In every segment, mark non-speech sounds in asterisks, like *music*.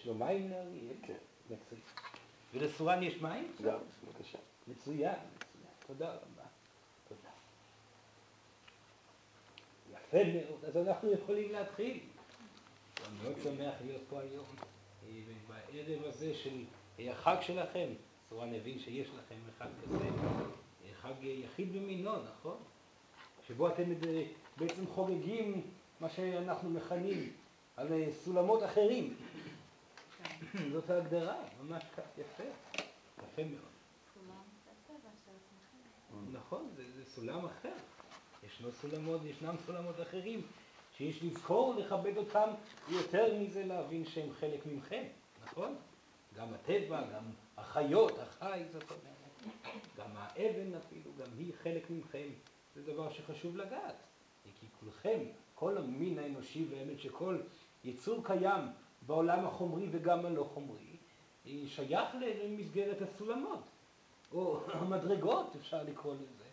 יש לו מים נהרי? כן. מצוין. ולסורן יש מים? גם, בבקשה. מצוין, מצוין. תודה רבה. תודה. יפה מאוד. אז אנחנו יכולים להתחיל. אני מאוד שמח להיות פה היום, אה, בערב הזה של אה, החג שלכם. סורן הבין שיש לכם אחד כזה, אה, חג יחיד במינו, נכון? שבו אתם אה, בעצם חוגגים מה שאנחנו מכנים על אה, סולמות אחרים. *coughs* זאת ההגדרה, ממש כך, יפה. יפה מאוד. נכון, זה, זה סולם אחר. ישנו סולמות, ישנם סולמות אחרים, שיש לזכור לכבד אותם, ויותר מזה להבין שהם חלק מכם, נכון? גם הטבע, גם החיות, החי, זאת אומרת, גם האבן אפילו, גם היא חלק מכם. זה דבר שחשוב לגעת. כי כולכם, כל המין האנושי, באמת שכל יצור קיים בעולם החומרי וגם הלא חומרי, שייך למסגרת הסולמות, או *laughs* המדרגות, אפשר לקרוא לזה,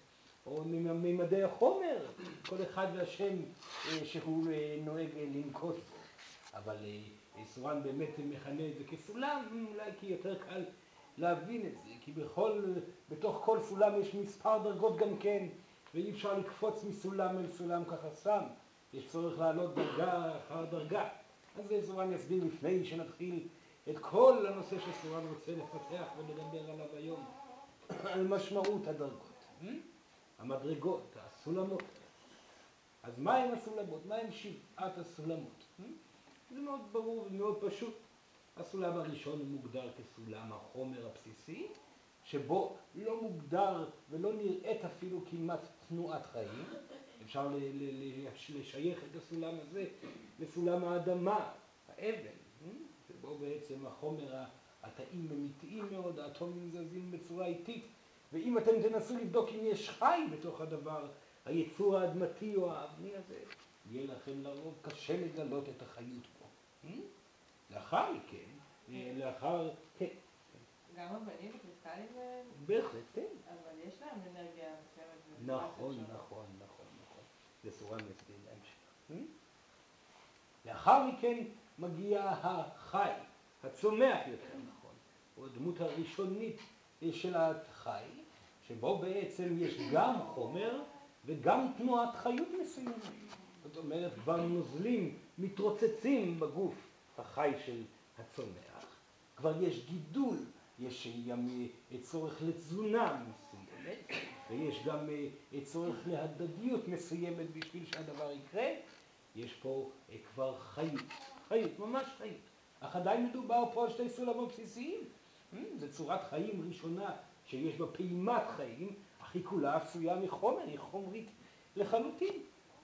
או ממדי החומר, כל אחד והשם אה, שהוא אה, נוהג אה, לנקוט בו. אבל סורן באמת מכנה את זה כסולם, אולי כי יותר קל להבין את זה, כי בכל, בתוך כל סולם יש מספר דרגות גם כן, ואי אפשר לקפוץ מסולם אל סולם ככה סתם, יש צורך לעלות דרגה אחר דרגה. אז זה סורן יסביר לפני שנתחיל את כל הנושא שסורן רוצה לפתח ולדבר עליו היום, על משמעות הדרגות? המדרגות, הסולמות. אז מה הם הסולמות? מה הם שבעת הסולמות? זה מאוד ברור ומאוד פשוט. הסולם הראשון מוגדר כסולם החומר הבסיסי, שבו לא מוגדר ולא נראית אפילו כמעט תנועת חיים. אפשר לשייך את הסולם הזה לסולם האדמה, האבן, אה? שבו בעצם החומר, התאים הם איטיים מאוד, האטומים זזים בצורה איטית, ואם אתם תנסו לבדוק אם יש חי בתוך הדבר, היצור האדמתי או האבני הזה, יהיה לכם לרוב קשה לגלות את החיות פה. אה? לאחר אה, לאחר, כן. גם אבנים וקריסטלים? בהחלט, כן. אבל יש להם אנרגיה מסוימת. נכון, נכון, מסביר להמשך. לאחר מכן מגיע החי, הצומח יותר נכון, או הדמות הראשונית של החי, שבו בעצם יש גם חומר וגם תנועת חיות מסוימת. זאת אומרת, כבר נוזלים מתרוצצים בגוף החי של הצומח. כבר יש גידול, יש גם צורך לתזונה מסוימת, ויש גם צורך להדדיות מסוימת בשביל שהדבר יקרה. יש פה כבר חיות, חיות, ממש חיות. אך עדיין מדובר פה על שתי סולמות בסיסיים. זו צורת חיים ראשונה שיש בה פעימת חיים, אך היא כולה עשויה מחומר, היא חומרית לחלוטין.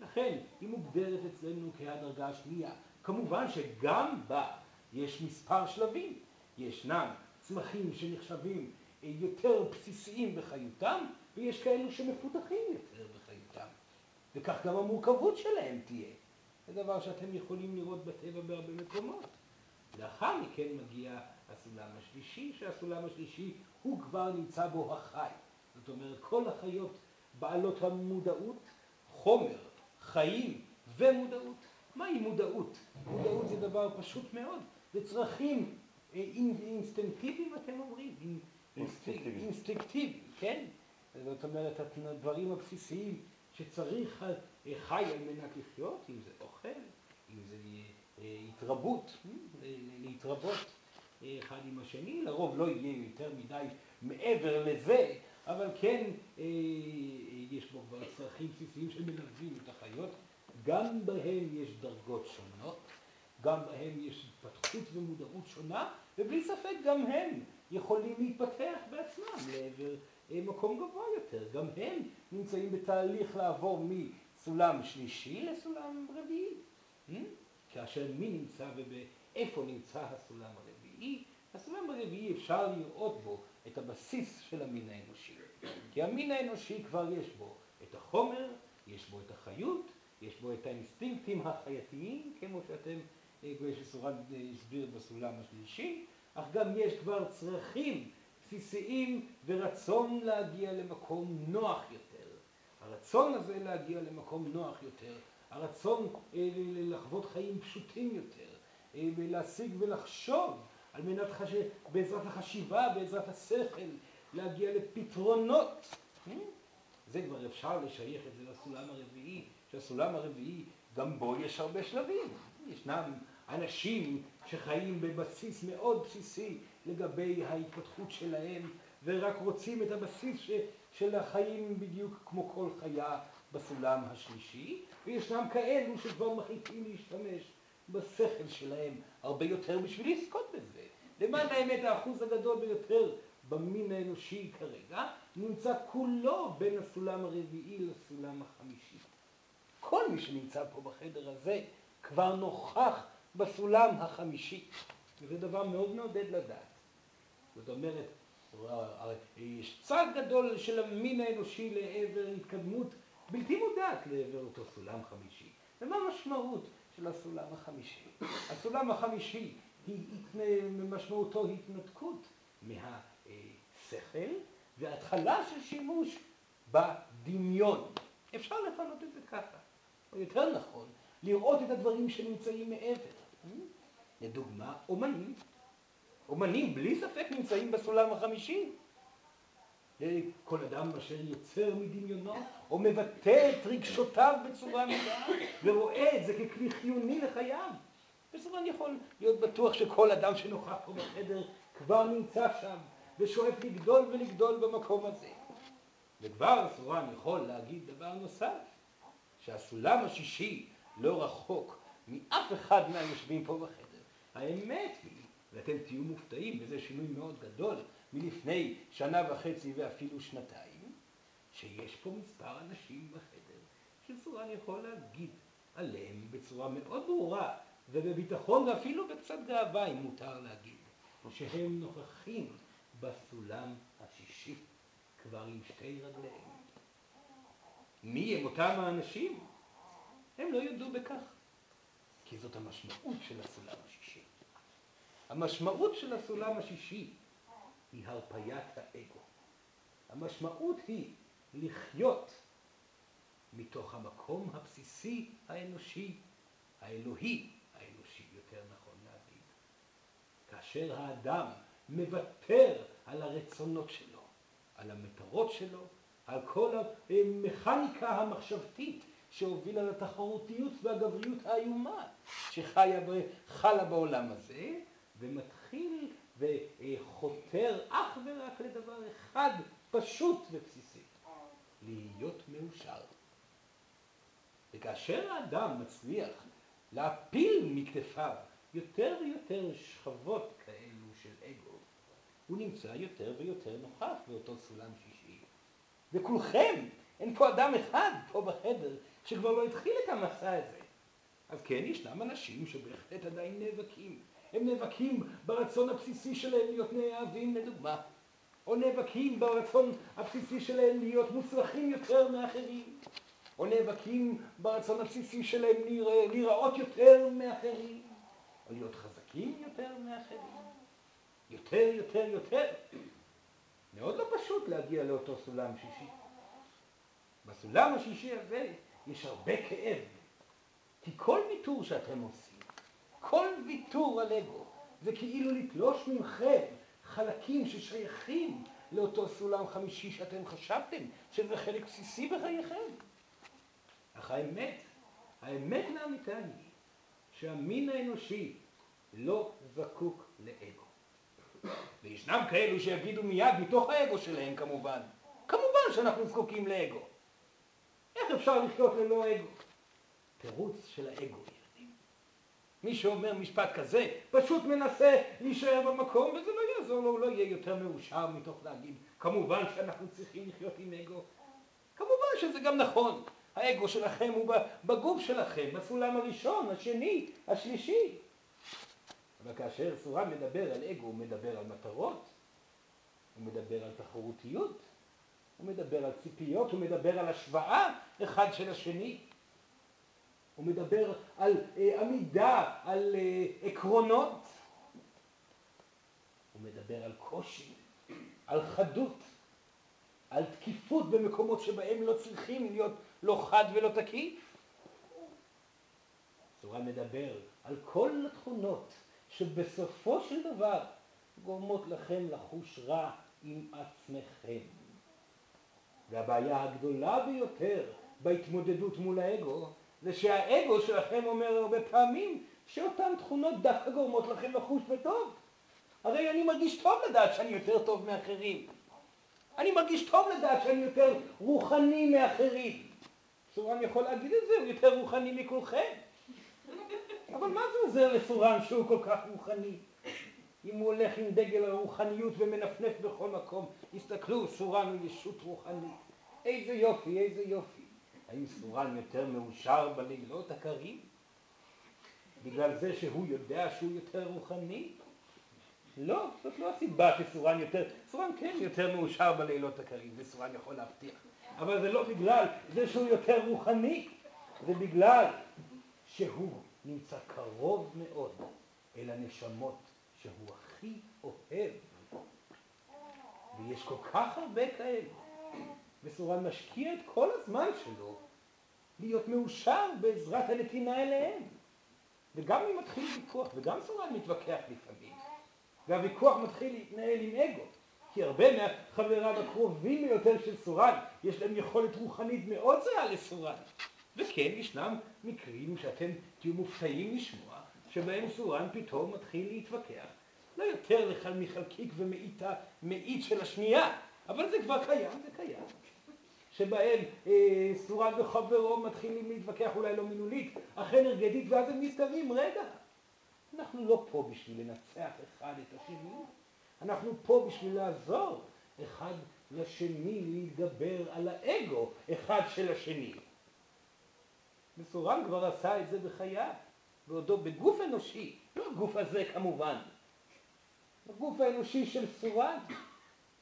לכן היא מוגדרת אצלנו כהדרגה השנייה. כמובן שגם בה יש מספר שלבים. ישנם צמחים שנחשבים יותר בסיסיים בחיותם, ויש כאלו שמפותחים יותר בחיותם. וכך גם המורכבות שלהם תהיה. זה דבר שאתם יכולים לראות בטבע בהרבה מקומות. לאחר מכן מגיע הסולם השלישי, שהסולם השלישי הוא כבר נמצא בו החי. זאת אומרת, כל החיות בעלות המודעות, חומר, חיים ומודעות. מהי מודעות? מודעות זה דבר פשוט מאוד, זה צרכים אינסטינקטיביים, אתם אומרים, אינסטינקטיביים, כן? זאת אומרת, הדברים הבסיסיים שצריך חי על מנת לחיות, אם זה אוכל, אם זה התרבות, להתרבות אחד עם השני, לרוב לא יהיה יותר מדי מעבר לזה, אבל כן יש בו כבר צרכים בסיסיים שמלווים את החיות, גם בהם יש דרגות שונות, גם בהם יש התפתחות ומודעות שונה, ובלי ספק גם הם יכולים להתפתח בעצמם לעבר מקום גבוה יותר, גם הם נמצאים בתהליך לעבור מסולם שלישי לסולם רביעי. כאשר מי נמצא ואיפה נמצא הסולם הרביעי, הסולם הרביעי אפשר לראות בו את הבסיס של המין האנושי. כי המין האנושי כבר יש בו את החומר, יש בו את החיות, יש בו את האינסטינקטים החייתיים, כמו שאתם, שסורן הסביר בסולם השלישי, אך גם יש כבר צרכים בסיסיים ורצון להגיע למקום נוח יותר. הרצון הזה להגיע למקום נוח יותר, הרצון לחוות חיים פשוטים יותר, אה, ולהשיג ולחשוב, על מנת חש... בעזרת החשיבה, בעזרת השכל, להגיע לפתרונות. אה? זה כבר אפשר לשייך את זה לסולם הרביעי, שהסולם הרביעי גם בו יש הרבה שלבים. ישנם אנשים שחיים בבסיס מאוד בסיסי לגבי ההתפתחות שלהם ורק רוצים את הבסיס ש, של החיים בדיוק כמו כל חיה בסולם השלישי וישנם כאלו שכבר מחליטים להשתמש בשכל שלהם הרבה יותר בשביל לזכות בזה. למען האמת האחוז הגדול ביותר במין האנושי כרגע נמצא כולו בין הסולם הרביעי לסולם החמישי. כל מי שנמצא פה בחדר הזה כבר נוכח בסולם החמישי, וזה דבר מאוד מעודד לדעת. זאת אומרת, יש צד גדול של המין האנושי לעבר התקדמות בלתי מודעת לעבר אותו סולם חמישי. ומה המשמעות של הסולם החמישי? הסולם החמישי היא משמעותו התנתקות מהשכל והתחלה של שימוש בדמיון. אפשר לפנות את זה ככה, או יותר נכון, לראות את הדברים שנמצאים מעבר. לדוגמה, אומנים. אומנים בלי ספק נמצאים בסולם החמישי. כל אדם אשר יוצר מדמיונו, או מבטא את רגשותיו בצורה מלאה, ורואה את זה ככלי חיוני לחייו. וסורן יכול להיות בטוח שכל אדם שנוכח פה בחדר כבר נמצא שם, ושואף לגדול ולגדול במקום הזה. וכבר סורן יכול להגיד דבר נוסף, שהסולם השישי לא רחוק מאף אחד מהיושבים פה בחדר. האמת היא, ואתם תהיו מופתעים, וזה שינוי מאוד גדול מלפני שנה וחצי ואפילו שנתיים, שיש פה מספר אנשים בחדר שסורן יכול להגיד עליהם בצורה מאוד ברורה ובביטחון ואפילו בקצת גאווה, אם מותר להגיד, שהם נוכחים בסולם השישי, כבר עם שתי רגליהם. מי הם אותם האנשים? הם לא יודו בכך, כי זאת המשמעות של הסולם השישי. המשמעות של הסולם השישי היא הרפיית האגו. המשמעות היא לחיות מתוך המקום הבסיסי האנושי, האלוהי האנושי, יותר נכון להגיד. כאשר האדם מוותר על הרצונות שלו, על המטרות שלו, על כל המכניקה המחשבתית שהובילה לתחרותיות והגבריות האיומה שחיה וחלה בעולם הזה, ומתחיל וחותר אך ורק לדבר אחד פשוט ובסיסי, להיות מאושר. וכאשר האדם מצליח להפיל מכתפיו יותר ויותר שכבות כאלו של אגו, הוא נמצא יותר ויותר נוכח באותו סולם שישי. וכולכם, אין פה אדם אחד פה בחדר שכבר לא התחיל את המסע הזה. אז כן, ישנם אנשים שבהחלט עדיין נאבקים. הם נאבקים ברצון הבסיסי שלהם להיות נאהבים לדוגמה, או נאבקים ברצון הבסיסי שלהם להיות מוצלחים יותר מאחרים, או נאבקים ברצון הבסיסי שלהם להיראות יותר מאחרים, או להיות חזקים יותר מאחרים, יותר, יותר, יותר. מאוד לא פשוט להגיע לאותו סולם שישי. בסולם השישי הזה יש הרבה כאב, כי כל ויתור שאתם עושים, כל ויתור על אגו, זה כאילו לתלוש ממכם חלקים ששייכים לאותו סולם חמישי שאתם חשבתם שזה חלק בסיסי בחייכם. אך האמת, האמת לאמיתה היא שהמין האנושי לא זקוק לאגו. וישנם כאלו שיגידו מיד מתוך האגו שלהם כמובן, כמובן שאנחנו זקוקים לאגו. איך אפשר לחיות ללא אגו? תירוץ של האגו. מי שאומר משפט כזה, פשוט מנסה להישאר במקום, וזה לא יעזור לו, הוא לא יהיה יותר מאושר מתוך להגיד, כמובן שאנחנו צריכים לחיות עם אגו. כמובן שזה גם נכון. האגו שלכם הוא בגוף שלכם, בסולם הראשון, השני, השלישי. אבל כאשר סורם מדבר על אגו, הוא מדבר על מטרות, הוא מדבר על תחרותיות, הוא מדבר על ציפיות, הוא מדבר על השוואה אחד של השני. הוא מדבר על אה, עמידה, על אה, עקרונות. הוא מדבר על קושי, על חדות, על תקיפות במקומות שבהם לא צריכים להיות לא חד ולא תקיף. צורה מדבר על כל התכונות שבסופו של דבר גורמות לכם לחוש רע עם עצמכם. והבעיה הגדולה ביותר בהתמודדות מול האגו זה שהאגו שלכם אומר הרבה פעמים שאותן תכונות דווקא גורמות לכם לחוש בטוב. הרי אני מרגיש טוב לדעת שאני יותר טוב מאחרים. אני מרגיש טוב לדעת שאני יותר רוחני מאחרים. סורן יכול להגיד את זה, הוא יותר רוחני מכולכם. אבל מה זה עוזר לסורן שהוא כל כך רוחני? אם הוא הולך עם דגל הרוחניות ומנפנף בכל מקום, הסתכלו, סורן הוא ישות רוחנית. איזה יופי, איזה יופי. האם סורן יותר מאושר בלילות הקרים? בגלל זה שהוא יודע שהוא יותר רוחני? לא, זאת לא הסיבה שסורן יותר, סורן כן יותר מאושר בלילות הקרים, זה סורן יכול להבטיח. אבל זה לא בגלל זה שהוא יותר רוחני, זה בגלל שהוא נמצא קרוב מאוד אל הנשמות שהוא הכי אוהב. ויש כל כך הרבה כאלה. וסורן משקיע את כל הזמן שלו להיות מאושר בעזרת הנתינה אליהם. וגם אם מתחיל ויכוח, וגם סורן מתווכח לפעמים, והוויכוח מתחיל להתנהל עם אגו, כי הרבה מהחבריו הקרובים ביותר של סורן, יש להם יכולת רוחנית מאוד זהה לסורן. וכן, ישנם מקרים שאתם תהיו מופתעים לשמוע, שבהם סורן פתאום מתחיל להתווכח. לא יותר מחלקיק ומאית של השנייה, אבל זה כבר קיים, זה קיים. שבהם אה, סורן וחברו מתחילים להתווכח אולי לא מילולית, אך אנרגטית, ואז הם נזכרים, רגע, אנחנו לא פה בשביל לנצח אחד את השני, אנחנו פה בשביל לעזור אחד לשני להתגבר על האגו אחד של השני. וסורן כבר עשה את זה בחייו, ועודו בגוף אנושי, לא הגוף הזה כמובן, בגוף האנושי של סורן,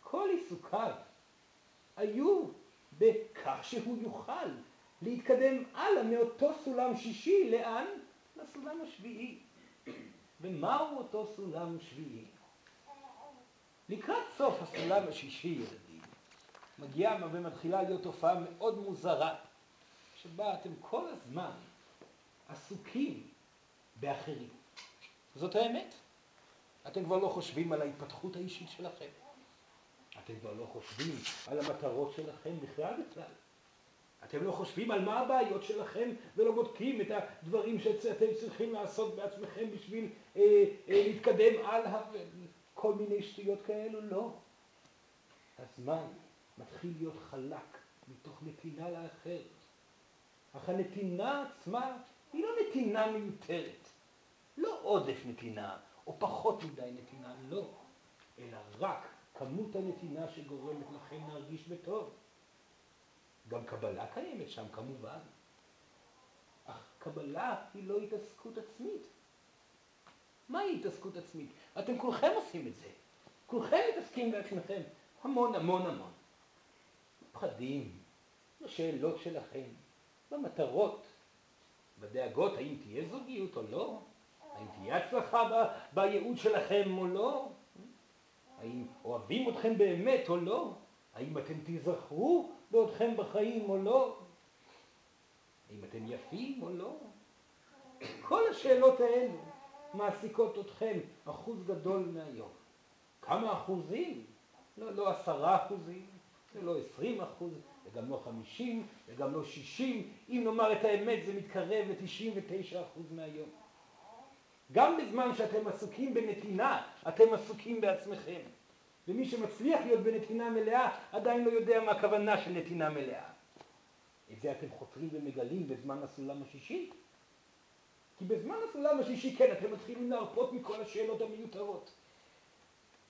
כל עיסוקיו היו בכך שהוא יוכל להתקדם הלאה מאותו סולם שישי, לאן? לסולם השביעי. ומהו אותו סולם שביעי? לקראת סוף הסולם השישי, ילדים, מגיעה ומתחילה להיות תופעה מאוד מוזרה, שבה אתם כל הזמן עסוקים באחרים. זאת האמת. אתם כבר לא חושבים על ההתפתחות האישית שלכם. אתם כבר לא חושבים על המטרות שלכם בכלל בכלל. אתם לא חושבים על מה הבעיות שלכם ולא בודקים את הדברים שאתם צריכים לעשות בעצמכם בשביל אה, אה, להתקדם הלאה וכל מיני שטויות כאלו, לא. הזמן מתחיל להיות חלק מתוך נתינה לאחר. אך הנתינה עצמה היא לא נתינה מיותרת, לא עודף נתינה או פחות מדי נתינה, לא, אלא רק כמות הנתינה שגורמת לכם להרגיש בטוב. גם קבלה קיימת שם כמובן, אך קבלה היא לא התעסקות עצמית. מהי התעסקות עצמית? אתם כולכם עושים את זה. כולכם מתעסקים בעצמכם המון המון המון. פחדים, בשאלות שלכם, במטרות, בדאגות האם תהיה זוגיות או לא, האם תהיה הצלחה בייעוד שלכם או לא, האם אוהבים אתכם באמת או לא, האם אתם תיזכרו בעודכם בחיים או לא, האם אתם יפים או לא. כל השאלות האלו מעסיקות אתכם אחוז גדול מהיום. כמה אחוזים? לא, לא עשרה אחוזים, זה לא עשרים אחוז, וגם לא חמישים, וגם לא שישים. אם נאמר את האמת זה מתקרב לתשעים ותשע אחוז מהיום. גם בזמן שאתם עסוקים בנתינה, אתם עסוקים בעצמכם. ומי שמצליח להיות בנתינה מלאה, עדיין לא יודע מה הכוונה של נתינה מלאה. את זה אתם חותרים ומגלים בזמן הסולם השישי. כי בזמן הסולם השישי, כן, אתם מתחילים להרפות מכל השאלות המיותרות.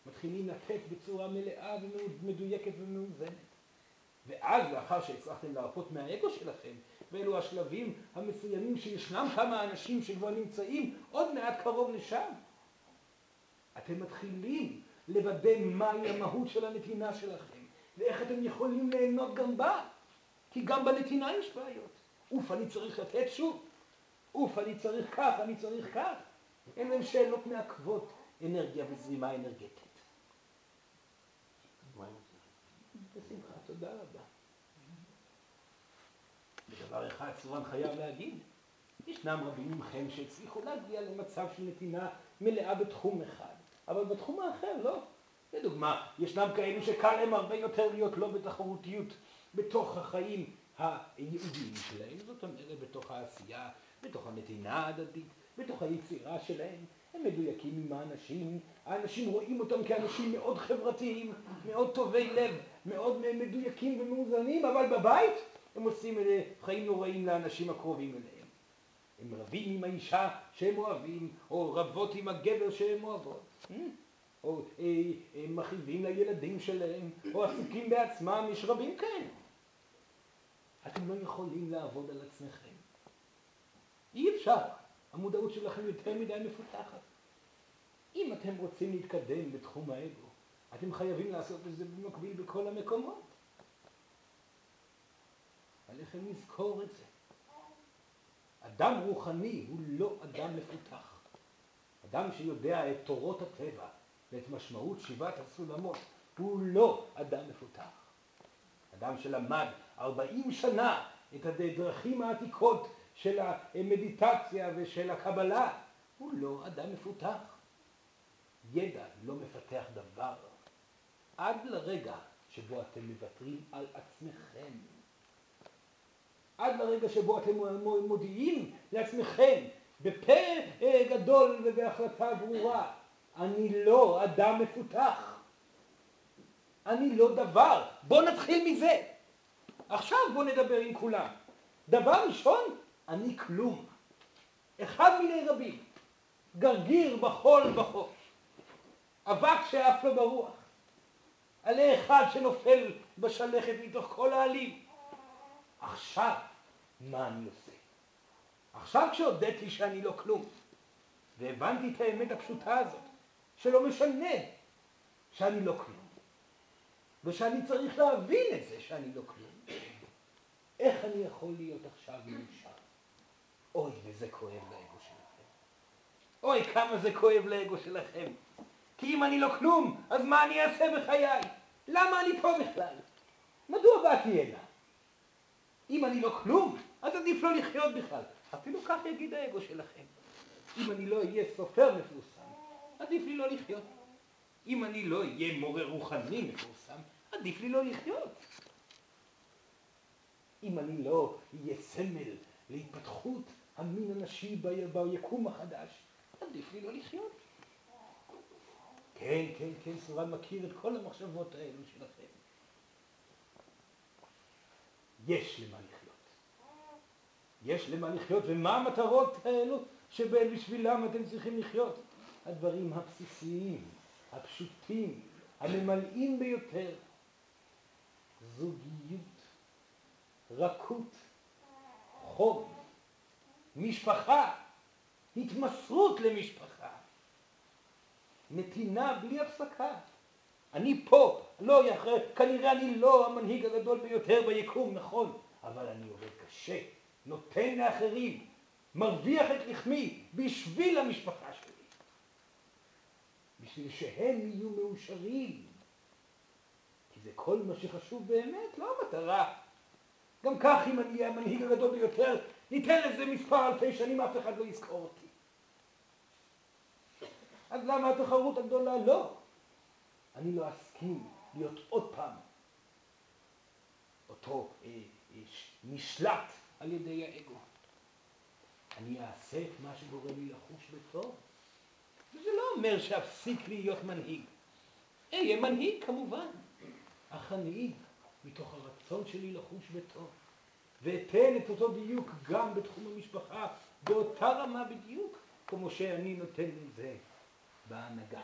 מתחילים לתת בצורה מלאה ומדויקת ומאוזנת. ואז, לאחר שהצלחתם להרפות מהאגו שלכם, ואלו השלבים המסוימים שישנם כמה אנשים שכבר נמצאים עוד מעט קרוב לשם, אתם מתחילים לוודא מהי המהות של הנתינה שלכם, ואיך אתם יכולים ליהנות גם בה, כי גם בנתינה יש בעיות. אוף, אני צריך לתת שוב. אוף, אני צריך כך, אני צריך כך. אין להם שאלות מעכבות אנרגיה וזרימה אנרגטית. בשמחה, תודה רבה. ודבר אחד סורן חייב להגיד, ישנם רבים מכם שהצליחו להגיע למצב של נתינה מלאה בתחום אחד, אבל בתחום האחר לא. לדוגמה, ישנם כאלו שקל להם הרבה יותר להיות לא בתחרותיות בתוך החיים הייעודיים שלהם, זאת אומרת בתוך העשייה, בתוך הנתינה ההדדית, בתוך היצירה שלהם. הם מדויקים עם האנשים, האנשים רואים אותם כאנשים מאוד חברתיים, מאוד טובי לב, מאוד מדויקים ומאוזנים, אבל בבית הם עושים חיים נוראים לאנשים הקרובים אליהם. הם רבים עם האישה שהם אוהבים, או רבות עם הגבר שהם אוהבות. אה? או אה, אה, מכאיבים לילדים שלהם, או עסוקים בעצמם, יש רבים כאלה. אתם לא יכולים לעבוד על עצמכם. אי אפשר. המודעות שלכם יותר מדי מפותחת. אם אתם רוצים להתקדם בתחום האגו, אתם חייבים לעשות את זה במקביל בכל המקומות. עליכם לזכור את זה. אדם רוחני הוא לא אדם מפותח. אדם שיודע את תורות הטבע ואת משמעות שבעת הסולמות הוא לא אדם מפותח. אדם שלמד ארבעים שנה את הדרכים העתיקות של המדיטציה ושל הקבלה, הוא לא אדם מפותח. ידע לא מפתח דבר. עד לרגע שבו אתם מוותרים על עצמכם. עד לרגע שבו אתם מודיעים לעצמכם בפה אה, גדול ובהחלטה ברורה, אני לא אדם מפותח. אני לא דבר. בואו נתחיל מזה. עכשיו בואו נדבר עם כולם. דבר ראשון, אני כלום. אחד מיני רבים. גרגיר בחול בחוף. אבק שעף לו ברוח. עלה אחד שנופל בשלכת מתוך כל העלים. עכשיו, מה אני עושה? עכשיו כשהודיתי שאני לא כלום, והבנתי את האמת הפשוטה הזאת, שלא משנה שאני לא כלום, ושאני צריך להבין את זה שאני לא כלום, איך אני יכול להיות עכשיו מאושר? אוי, וזה כואב לאגו שלכם. אוי, כמה זה כואב לאגו שלכם. כי אם אני לא כלום, אז מה אני אעשה בחיי? למה אני פה בכלל? מדוע באתי הנה? אם אני לא כלום, אז עדיף לא לחיות בכלל. אפילו כך יגיד האגו שלכם. אם אני לא אהיה סופר מפורסם, עדיף לי לא לחיות. אם אני לא אהיה מורה רוחני מפורסם, עדיף לי לא לחיות. אם אני לא אהיה סמל להתפתחות המין הנשי ביקום החדש, עדיף לי לא לחיות. כן, כן, כן, סורן מכיר את כל המחשבות האלו שלכם. יש למה לחיות. יש למה לחיות, ומה המטרות האלו שבשבילם אתם צריכים לחיות? הדברים הבסיסיים, הפשוטים, הממלאים ביותר. זוגיות, רכות, חוב, משפחה, התמסרות למשפחה, נתינה בלי הפסקה. אני פה, לא כנראה אני לא המנהיג הגדול ביותר ביקום, נכון, אבל אני עובד קשה, נותן לאחרים, מרוויח את לחמי בשביל המשפחה שלי. בשביל שהם יהיו מאושרים. כי זה כל מה שחשוב באמת, לא המטרה. גם כך אם אני אהיה המנהיג הגדול ביותר, ניתן לזה מספר אלפי שנים, אף אחד לא יזכור אותי. אז למה התחרות הגדולה? לא. אני לא אסכים להיות עוד פעם אותו אה, אה, נשלט על ידי האגו. אני אעשה את מה שגורם לי לחוש בטוב. וזה לא אומר שאפסיק להיות מנהיג. אהיה מנהיג כמובן, אך הנהיג מתוך הרצון שלי לחוש בטוב. ואתן את אותו דיוק גם בתחום המשפחה, באותה רמה בדיוק, כמו שאני נותן את זה בהנהגה.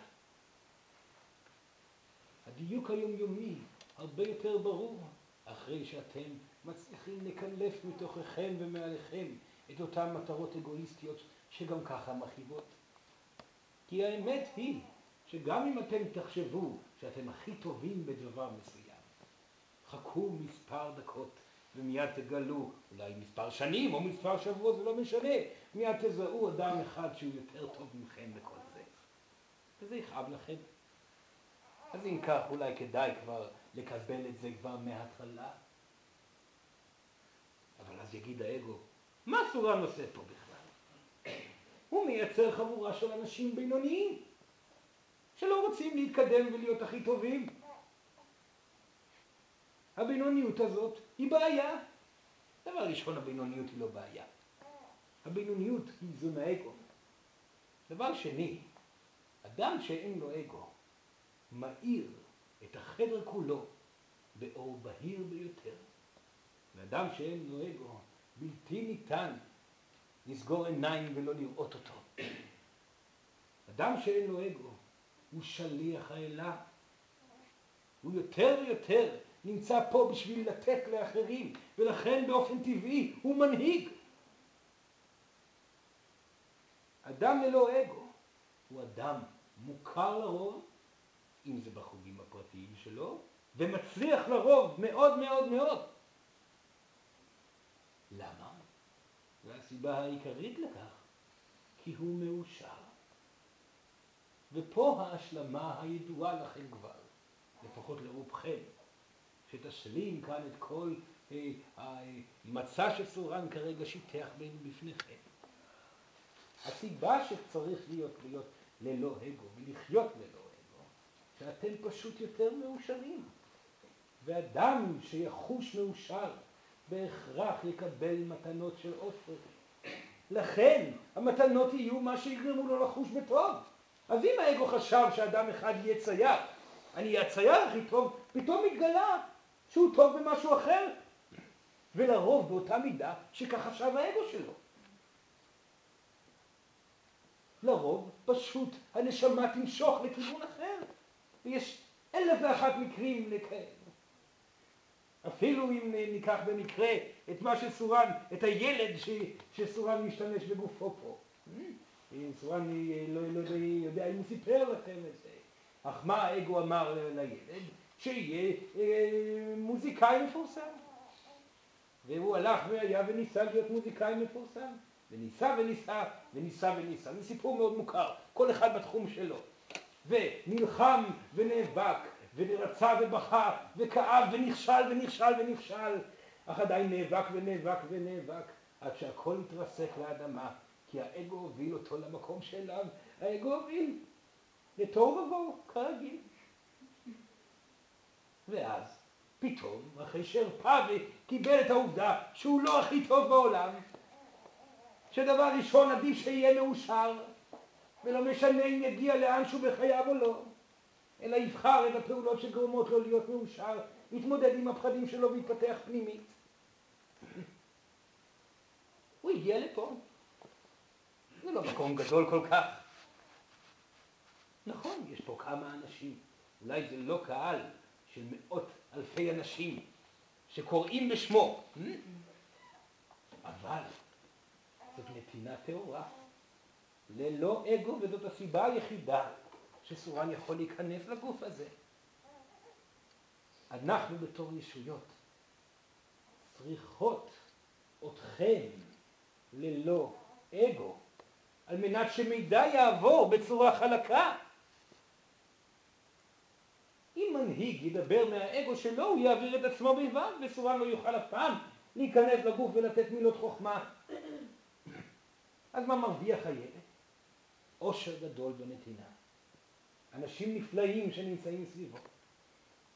הדיוק היומיומי הרבה יותר ברור אחרי שאתם מצליחים לקלף מתוככם ומעליכם את אותן מטרות אגואיסטיות שגם ככה מכאיבות. כי האמת היא שגם אם אתם תחשבו שאתם הכי טובים בדבר מסוים, חכו מספר דקות ומיד תגלו, אולי מספר שנים או מספר שבועות, זה לא משנה, מיד תזהו אדם אחד שהוא יותר טוב מכם בכל זה. וזה יכאב לכם. אז אם כך, אולי כדאי כבר לקבל את זה כבר מההתחלה. יגיד האגו, מה סורן עושה פה בכלל? הוא מייצר חבורה של אנשים בינוניים, שלא רוצים להתקדם ולהיות הכי טובים. הבינוניות הזאת היא בעיה. דבר ראשון, הבינוניות היא לא בעיה. הבינוניות היא איזון האגו. דבר שני, אדם שאין לו אגו מאיר את החדר כולו באור בהיר ביותר. ואדם שאין לו אגו בלתי ניתן לסגור עיניים ולא לראות אותו. אדם שאין לו אגו הוא שליח האלה. הוא יותר ויותר נמצא פה בשביל לתת לאחרים, ולכן באופן טבעי הוא מנהיג. אדם ללא אגו הוא אדם מוכר לרוב, אם זה בחוגים הפרטיים שלו, ומצליח לרוב מאוד מאוד מאוד. למה? והסיבה העיקרית לכך, כי הוא מאושר. ופה ההשלמה הידועה לכם כבר, לפחות לרובכם, שתשלים כאן את כל אה, המצע שסורן כרגע שיטח בפניכם. הסיבה שצריך להיות, להיות ללא אגו ולחיות ללא אגו, שאתם פשוט יותר מאושרים. ואדם שיחוש מאושר בהכרח יקבל מתנות של עופר. לכן המתנות יהיו מה שיגרמו לו לחוש בטוב. אז אם האגו חשב שאדם אחד יהיה צייר, אני אהיה הצייר הכי טוב, פתאום מתגלה שהוא טוב במשהו אחר. ולרוב באותה מידה שכך חשב האגו שלו. לרוב פשוט הנשמה תמשוך לכיוון אחר. ויש אלף ואחת מקרים לכאלה. אפילו אם ניקח במקרה את מה שסורן, את הילד ש, שסורן משתמש בגופו פה. סורן לא, לא, לא יודע אם הוא סיפר לכם את זה. אך מה האגו אמר לילד? שיהיה אה, מוזיקאי מפורסם. והוא הלך והיה וניסה להיות מוזיקאי מפורסם. וניסה וניסה וניסה וניסה. זה סיפור מאוד מוכר, כל אחד בתחום שלו. ונלחם ונאבק ורצה ובכה וכאב ונכשל ונכשל ונכשל, אך עדיין נאבק ונאבק ונאבק עד שהכל התרסק לאדמה, כי האגו הוביל אותו למקום שאליו האגו הוביל, לתוהו ובוהו, כרגיל. ואז פתאום, אחרי שהרפא וקיבל את העובדה שהוא לא הכי טוב בעולם, שדבר ראשון עדיף שיהיה מאושר, ולא משנה אם יגיע לאנשהו בחייו או לא, אלא יבחר את הפעולות שגורמות לו להיות מאושר, יתמודד עם הפחדים שלו ויתפתח פנימית. הוא הגיע לפה. זה לא מקום גדול כל כך. נכון, יש פה כמה אנשים, אולי זה לא קהל של מאות אלפי אנשים שקוראים בשמו, אבל זאת נתינה טהורה, ללא אגו, וזאת הסיבה היחידה שסורן יכול להיכנס לגוף הזה. אנחנו בתור ישויות צריכות אתכם ללא אגו, על מנת שמידע יעבור בצורה חלקה. אם מנהיג ידבר מהאגו שלו, הוא יעביר את עצמו בלבד, וסורן לא יוכל אף פעם להיכנס לגוף ולתת מילות חוכמה. *clears throat* אז מה מרוויח הילד? עושר גדול בנתינה. אנשים נפלאים שנמצאים סביבו.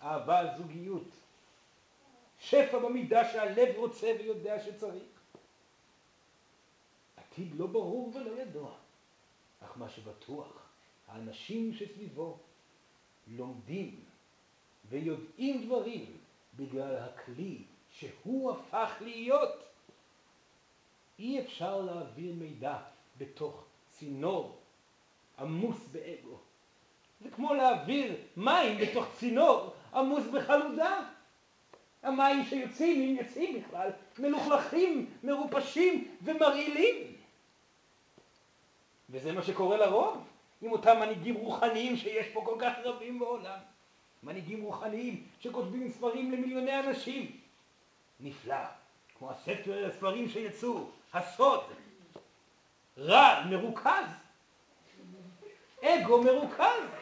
אהבה, זוגיות. שפע במידה שהלב רוצה ויודע שצריך. עתיד לא ברור ולא ידוע, אך מה שבטוח, האנשים שסביבו לומדים ויודעים דברים בגלל הכלי שהוא הפך להיות. אי אפשר להעביר מידע בתוך צינור עמוס באגו. זה כמו להעביר מים בתוך צינור עמוס בחלודה. המים שיוצאים, אם יוצאים בכלל, מלוכלכים, מרופשים ומרעילים. וזה מה שקורה לרוב עם אותם מנהיגים רוחניים שיש פה כל כך רבים בעולם. מנהיגים רוחניים שכותבים ספרים למיליוני אנשים. נפלא, כמו הספר, הספרים שיצאו, הסוד, רע, מרוכז, אגו מרוכז.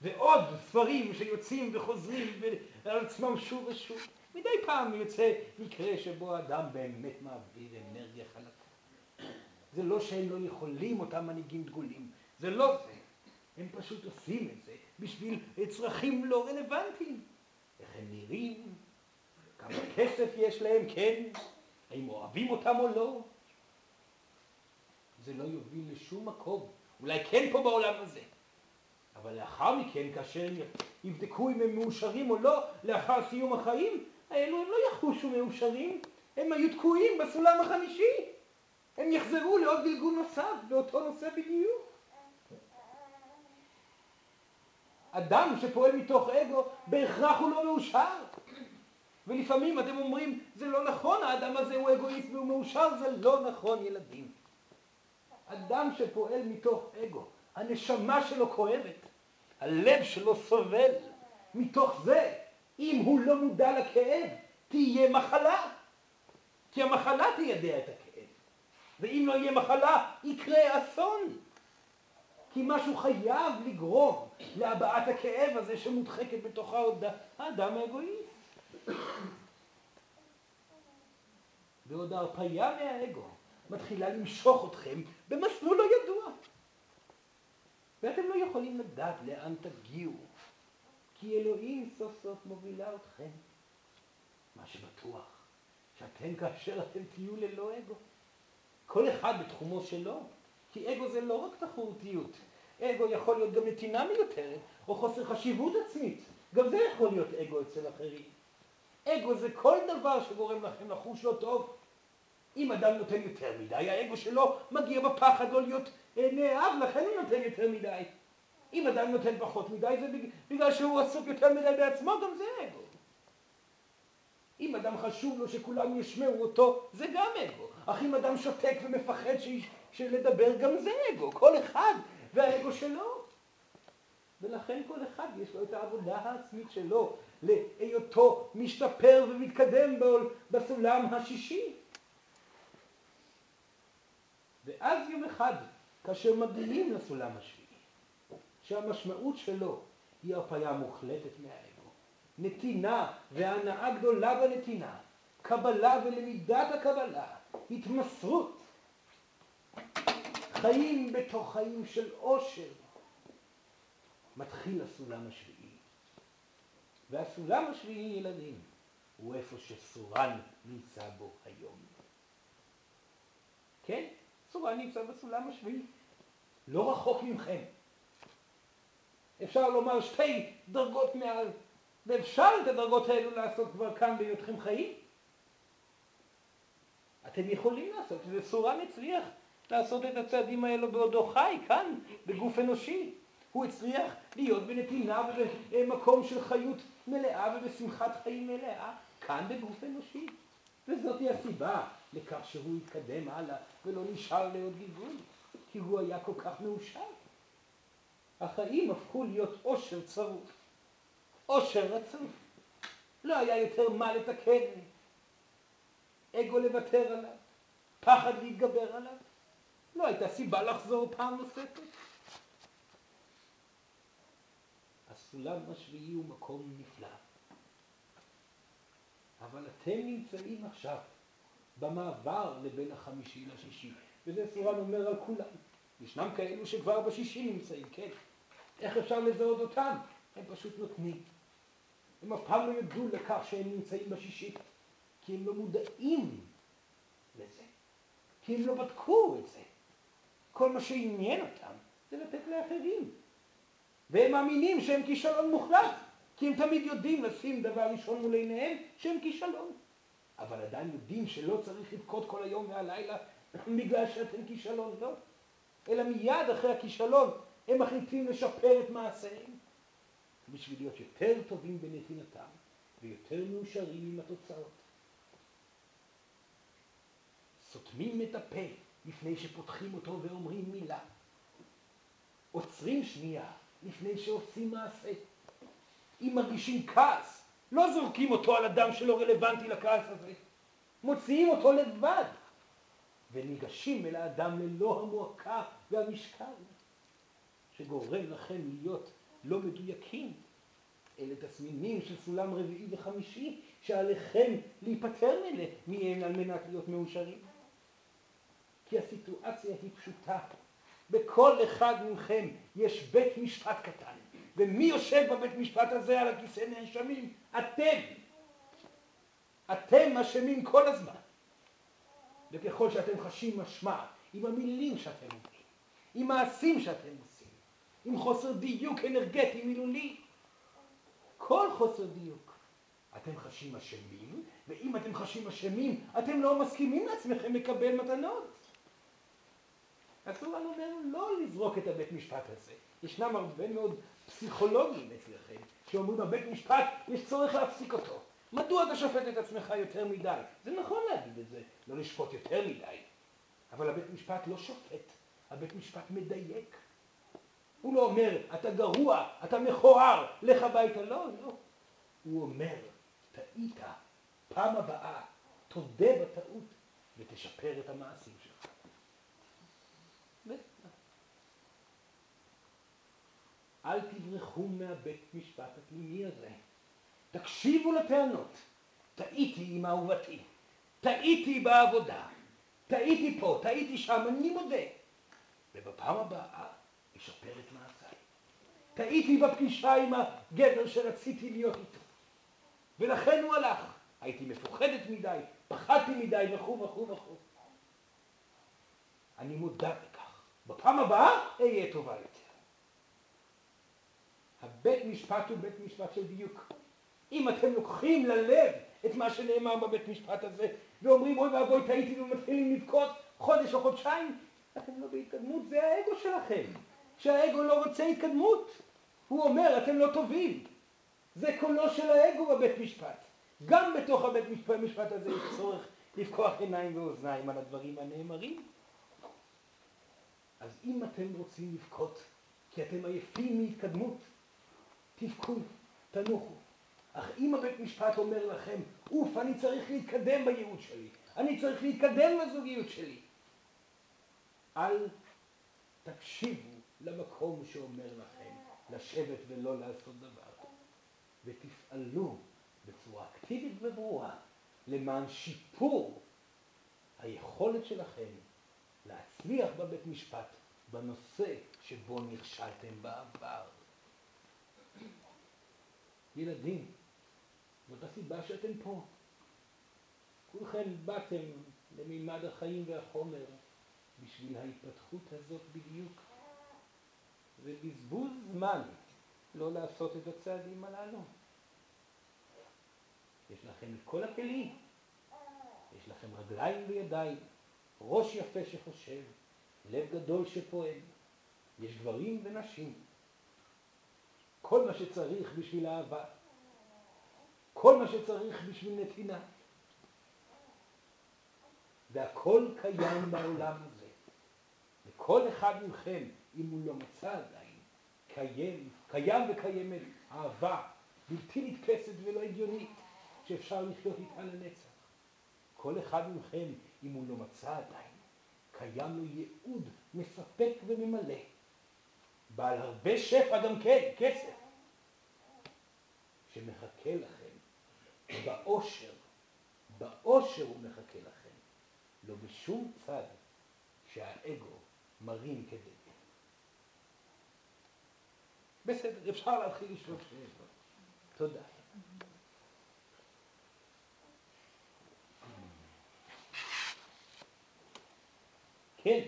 ועוד ספרים שיוצאים וחוזרים על עצמם שוב ושוב. מדי פעם יוצא מקרה שבו האדם באמת מעביר אנרגיה חלקה. זה לא שהם לא יכולים, אותם מנהיגים דגולים, זה לא זה. הם פשוט עושים את זה בשביל צרכים לא רלוונטיים. איך הם נראים, כמה כסף יש להם, כן, האם אוהבים אותם או לא. זה לא יוביל לשום מקום, אולי כן פה בעולם הזה. אבל לאחר מכן, כאשר יבדקו אם הם מאושרים או לא, לאחר סיום החיים, האלו הם לא יחושו מאושרים, הם היו תקועים בסולם החמישי. הם יחזרו לעוד גלגול נוסף באותו נושא בדיוק. אדם שפועל מתוך אגו, בהכרח הוא לא מאושר. ולפעמים אתם אומרים, זה לא נכון, האדם הזה הוא אגואיסט והוא מאושר, זה לא נכון ילדים. אדם שפועל מתוך אגו, הנשמה שלו כואבת, הלב שלו סובל, מתוך זה, אם הוא לא מודע לכאב, תהיה מחלה. כי המחלה תיידע את הכאב. ואם לא יהיה מחלה, יקרה אסון. כי משהו חייב לגרום להבעת הכאב הזה שמודחקת בתוך האדם האגואיסט. ועוד ההרפאיה מהאגו מתחילה למשוך אתכם במסלול לא ידוע. ואתם לא יכולים לדעת לאן תגיעו, כי אלוהים סוף סוף מובילה אתכם. מה שבטוח, שאתם כאשר אתם תהיו ללא אגו. כל אחד בתחומו שלו, כי אגו זה לא רק תחרותיות, אגו יכול להיות גם נתינה מיותרת, או חוסר חשיבות עצמית. גם זה יכול להיות אגו אצל אחרים. אגו זה כל דבר שגורם לכם לחוש לא טוב. אם אדם נותן יותר מדי, האגו שלו מגיע בפחד לא להיות אה, נאהב, לכן הוא נותן יותר מדי. אם אדם נותן פחות מדי, זה בגלל שהוא עסוק יותר מדי בעצמו, גם זה אגו. אם אדם חשוב לו שכולם ישמעו אותו, זה גם אגו. אך אם אדם שותק ומפחד שלדבר, גם זה אגו. כל אחד והאגו שלו. ולכן כל אחד יש לו את העבודה העצמית שלו להיותו משתפר ומתקדם בסולם השישי. ואז יום אחד, כאשר מגיעים לסולם השביעי, שהמשמעות שלו היא הרפאיה מוחלטת מהאגו, נתינה והנאה גדולה בנתינה, קבלה ולמידת הקבלה, התמסרות, חיים בתוך חיים של עושר, מתחיל הסולם השביעי. והסולם השביעי, ילדים, הוא איפה שסורן נמצא בו היום. כן? סורן נמצא בסולם השביעי. לא רחוק ממכם. אפשר לומר שתי דרגות מעל, ואפשר את הדרגות האלו לעשות כבר כאן בהיותכם חיים. אתם יכולים לעשות, וסורן הצליח לעשות את הצעדים האלו בעודו חי, כאן, בגוף אנושי. הוא הצליח להיות בנתינה ובמקום של חיות מלאה ובשמחת חיים מלאה, כאן בגוף אנושי. וזאת הסיבה לכך שהוא התקדם הלאה ולא נשאר לעוד גלגול, כי הוא היה כל כך מאושר. החיים הפכו להיות עושר צרוף, עושר רצוף. לא היה יותר מה לתקן, אגו לוותר עליו, פחד להתגבר עליו. לא הייתה סיבה לחזור פעם נוספת. הסולם השביעי הוא מקום נפלא. אבל אתם נמצאים עכשיו במעבר לבין החמישי לשישי, וזה סורן אומר על כולם. ישנם כאלו שכבר בשישי נמצאים, כן. איך אפשר לזהות אותם? הם פשוט נותנים. הם אף פעם לא ידעו לכך שהם נמצאים בשישי, כי הם לא מודעים לזה, כי הם לא בדקו את זה. כל מה שעניין אותם זה לתת לאחרים. והם מאמינים שהם כישלון מוחלט, כי הם תמיד יודעים לשים דבר ראשון מול עיניהם שהם כישלון. אבל עדיין יודעים שלא צריך לבכות כל היום והלילה בגלל שאתם כישלון, לא. אלא מיד אחרי הכישלון הם מחליטים לשפר את מעשיהם בשביל להיות יותר טובים בנתינתם ויותר מאושרים עם התוצאות. סותמים את הפה לפני שפותחים אותו ואומרים מילה. עוצרים שנייה לפני שעושים מעשה. אם מרגישים כעס, לא זורקים אותו על אדם שלא רלוונטי לכעס הזה. מוציאים אותו לבד. וניגשים אל האדם ללא המועקה והמשקל, שגורם לכם להיות לא מדויקים, אלה תסמינים של סולם רביעי וחמישי שעליכם להיפטר מהם על מנת להיות מאושרים. כי הסיטואציה היא פשוטה. בכל אחד מכם יש בית משפט קטן. ומי יושב בבית משפט הזה על הכיסא נאשמים? אתם. אתם אשמים כל הזמן. וככל שאתם חשים משמעת עם המילים שאתם אומרים, עם מעשים שאתם עושים, עם חוסר דיוק אנרגטי מילולי, כל חוסר דיוק, אתם חשים אשמים, ואם אתם חשים אשמים, אתם לא מסכימים לעצמכם לקבל מתנות. אסור לנו לא לזרוק את הבית משפט הזה. ישנם הרבה מאוד פסיכולוגים אצלכם שאומרים בבית משפט יש צורך להפסיק אותו. מדוע אתה שופט את עצמך יותר מדי? זה נכון להגיד את זה, לא לשפוט יותר מדי. אבל הבית משפט לא שופט, הבית משפט מדייק. הוא לא אומר, אתה גרוע, אתה מכוער, לך הביתה. לא, לא. הוא אומר, טעית, פעם הבאה, תודה בטעות ותשפר את המעשים שלך. אל תברחו מהבית משפט הפנימי הזה. תקשיבו לטענות. טעיתי עם אהובתי, טעיתי בעבודה, טעיתי פה, טעיתי שם, אני מודה. ובפעם הבאה אשפר את מעשיי. טעיתי בפגישה עם הגבר שרציתי להיות איתו. ולכן הוא הלך. הייתי מפוחדת מדי, פחדתי מדי וכו' וכו' וכו'. אני מודע בכך. בפעם הבאה אהיה טובה יותר. הבית משפט הוא בית משפט של דיוק. אם אתם לוקחים ללב את מה שנאמר בבית משפט הזה ואומרים אוי ואבוי טעיתי ומתחילים לבכות חודש או חודשיים, אתם לא בהתקדמות, זה האגו שלכם. שהאגו לא רוצה התקדמות. הוא אומר אתם לא טובים. זה קולו של האגו בבית משפט. גם בתוך הבית משפט, משפט הזה יש צורך לפקוח עיניים ואוזניים על הדברים הנאמרים. אז אם אתם רוצים לבכות כי אתם עייפים מהתקדמות, תבכו, תנוחו. אך אם הבית משפט אומר לכם, אוף, אני צריך להתקדם בייעוד שלי, אני צריך להתקדם בזוגיות שלי, אל תקשיבו למקום שאומר לכם לשבת ולא לעשות דבר, ותפעלו בצורה אקטיבית וברורה למען שיפור היכולת שלכם להצליח בבית משפט בנושא שבו נכשלתם בעבר. ילדים, זאת הסיבה שאתם פה. כולכם באתם למימד החיים והחומר בשביל ההתפתחות הזאת בדיוק. זה בזבוז זמן לא לעשות את הצעדים הללו. יש לכם את כל הכלים, יש לכם רגליים וידיים, ראש יפה שחושב, לב גדול שפועל, יש גברים ונשים. כל מה שצריך בשביל אהבה, כל מה שצריך בשביל נתינה. והכל קיים בעולם הזה. וכל אחד מכם, אם הוא לא מצא עדיין, קיים, קיים וקיימת אהבה בלתי נתפסת ולא הגיונית, שאפשר לחיות איתה לנצח. כל אחד מכם, אם הוא לא מצא עדיין, קיים לו ייעוד מספק וממלא. בעל הרבה שפע גם כן, כסף, שמחכה לכם באושר, באושר הוא מחכה לכם, לא בשום צד שהאגו מרים כדי. בסדר, אפשר להתחיל לשאול שאלות. תודה. כן.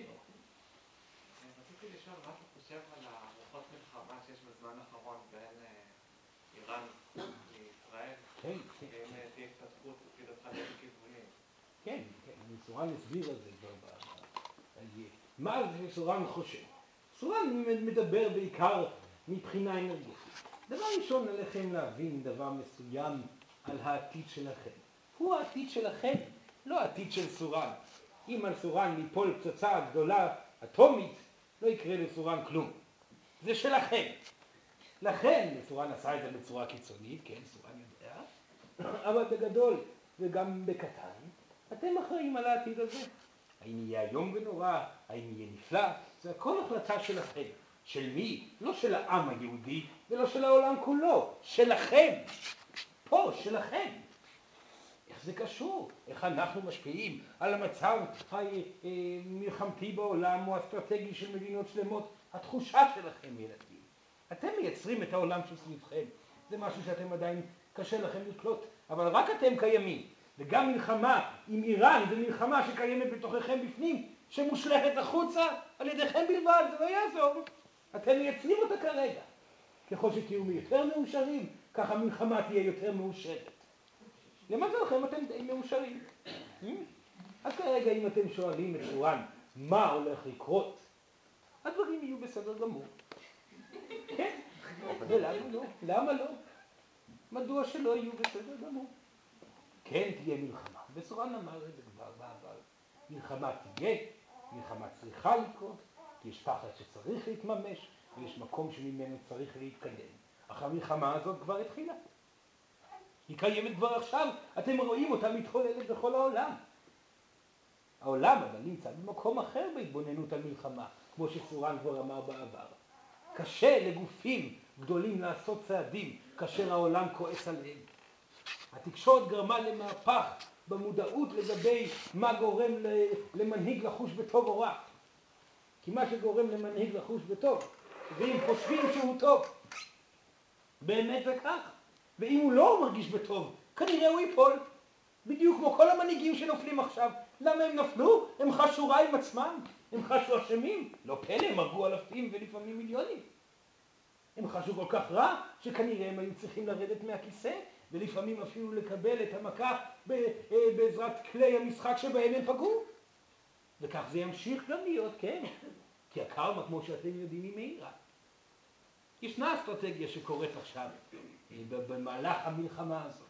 רציתי לשאול מה אתה חושב על הרוחות מלחמה שיש בזמן האחרון בין איראן לישראל, כן, כן. ואם תהיה התפתחות לפי דעתך לאיזה כיוונים. כן, כן, סורן הסביר את זה כבר. מה זה סורן חושב? סורן מדבר בעיקר מבחינה אנרגטית. דבר ראשון, עליכם להבין דבר מסוים על העתיד שלכם. הוא העתיד שלכם, לא העתיד של סורן. אם על סורן ליפול פצצה גדולה אטומית, לא יקרה לסורן כלום. זה שלכם. לכן, סורן עשה את זה בצורה קיצונית, כן, סורן יודע, אבל בגדול וגם בקטן, אתם אחראים על העתיד הזה. האם יהיה איום ונורא, האם יהיה נפלא, זה הכל החלטה שלכם. של מי? לא של העם היהודי ולא של העולם כולו, שלכם. פה, שלכם. איך זה קשור? איך אנחנו משפיעים על המצב המלחמתי בעולם או האסטרטגי של מדינות שלמות? התחושה שלכם, ילדים. אתם מייצרים את העולם שסביבכם. זה משהו שאתם עדיין קשה לכם לקלוט, אבל רק אתם קיימים. וגם מלחמה עם איראן זה מלחמה שקיימת בתוככם בפנים, שמושלכת החוצה על ידיכם בלבד, זה לא יעזור. אתם מייצרים אותה כרגע. ככל שתהיו יותר מאושרים, ככה המלחמה תהיה יותר מאושרת. למזלכם אתם די מאושרים. אז כרגע אם אתם שואלים את שורן מה הולך לקרות, הדברים יהיו בסדר גמור. כן, ולמה לא? למה לא? מדוע שלא יהיו בסדר גמור? כן תהיה מלחמה, וסורן אמר את זה כבר בעבר. מלחמה תהיה, מלחמה צריכה לקרות, כי יש פחד שצריך להתממש, ויש מקום שממנו צריך להתקדם. אך המלחמה הזאת כבר התחילה. היא קיימת כבר עכשיו, אתם רואים אותה מתחוללת בכל העולם. העולם אבל נמצא במקום אחר בהתבוננות המלחמה, כמו שסורן כבר אמר בעבר. קשה לגופים גדולים לעשות צעדים כאשר העולם כועס עליהם. התקשורת גרמה למהפך במודעות לגבי מה גורם למנהיג לחוש בטוב או רע. כי מה שגורם למנהיג לחוש בטוב, ואם חושבים שהוא טוב, באמת זה כך. ואם הוא לא מרגיש בטוב, כנראה הוא ייפול. בדיוק כמו כל המנהיגים שנופלים עכשיו. למה הם נפלו? הם חשו רע עם עצמם. הם חשו אשמים. לא פלא, הם הרגו אלפים ולפעמים מיליונים. הם חשו כל כך רע, שכנראה הם היו צריכים לרדת מהכיסא, ולפעמים אפילו לקבל את המכה אה, בעזרת כלי המשחק שבהם הם פגעו. וכך זה ימשיך גם להיות, כן. כי הקרמה, כמו שאתם יודעים, היא מהירה. ישנה אסטרטגיה שקורית עכשיו אה, במהלך המלחמה הזאת.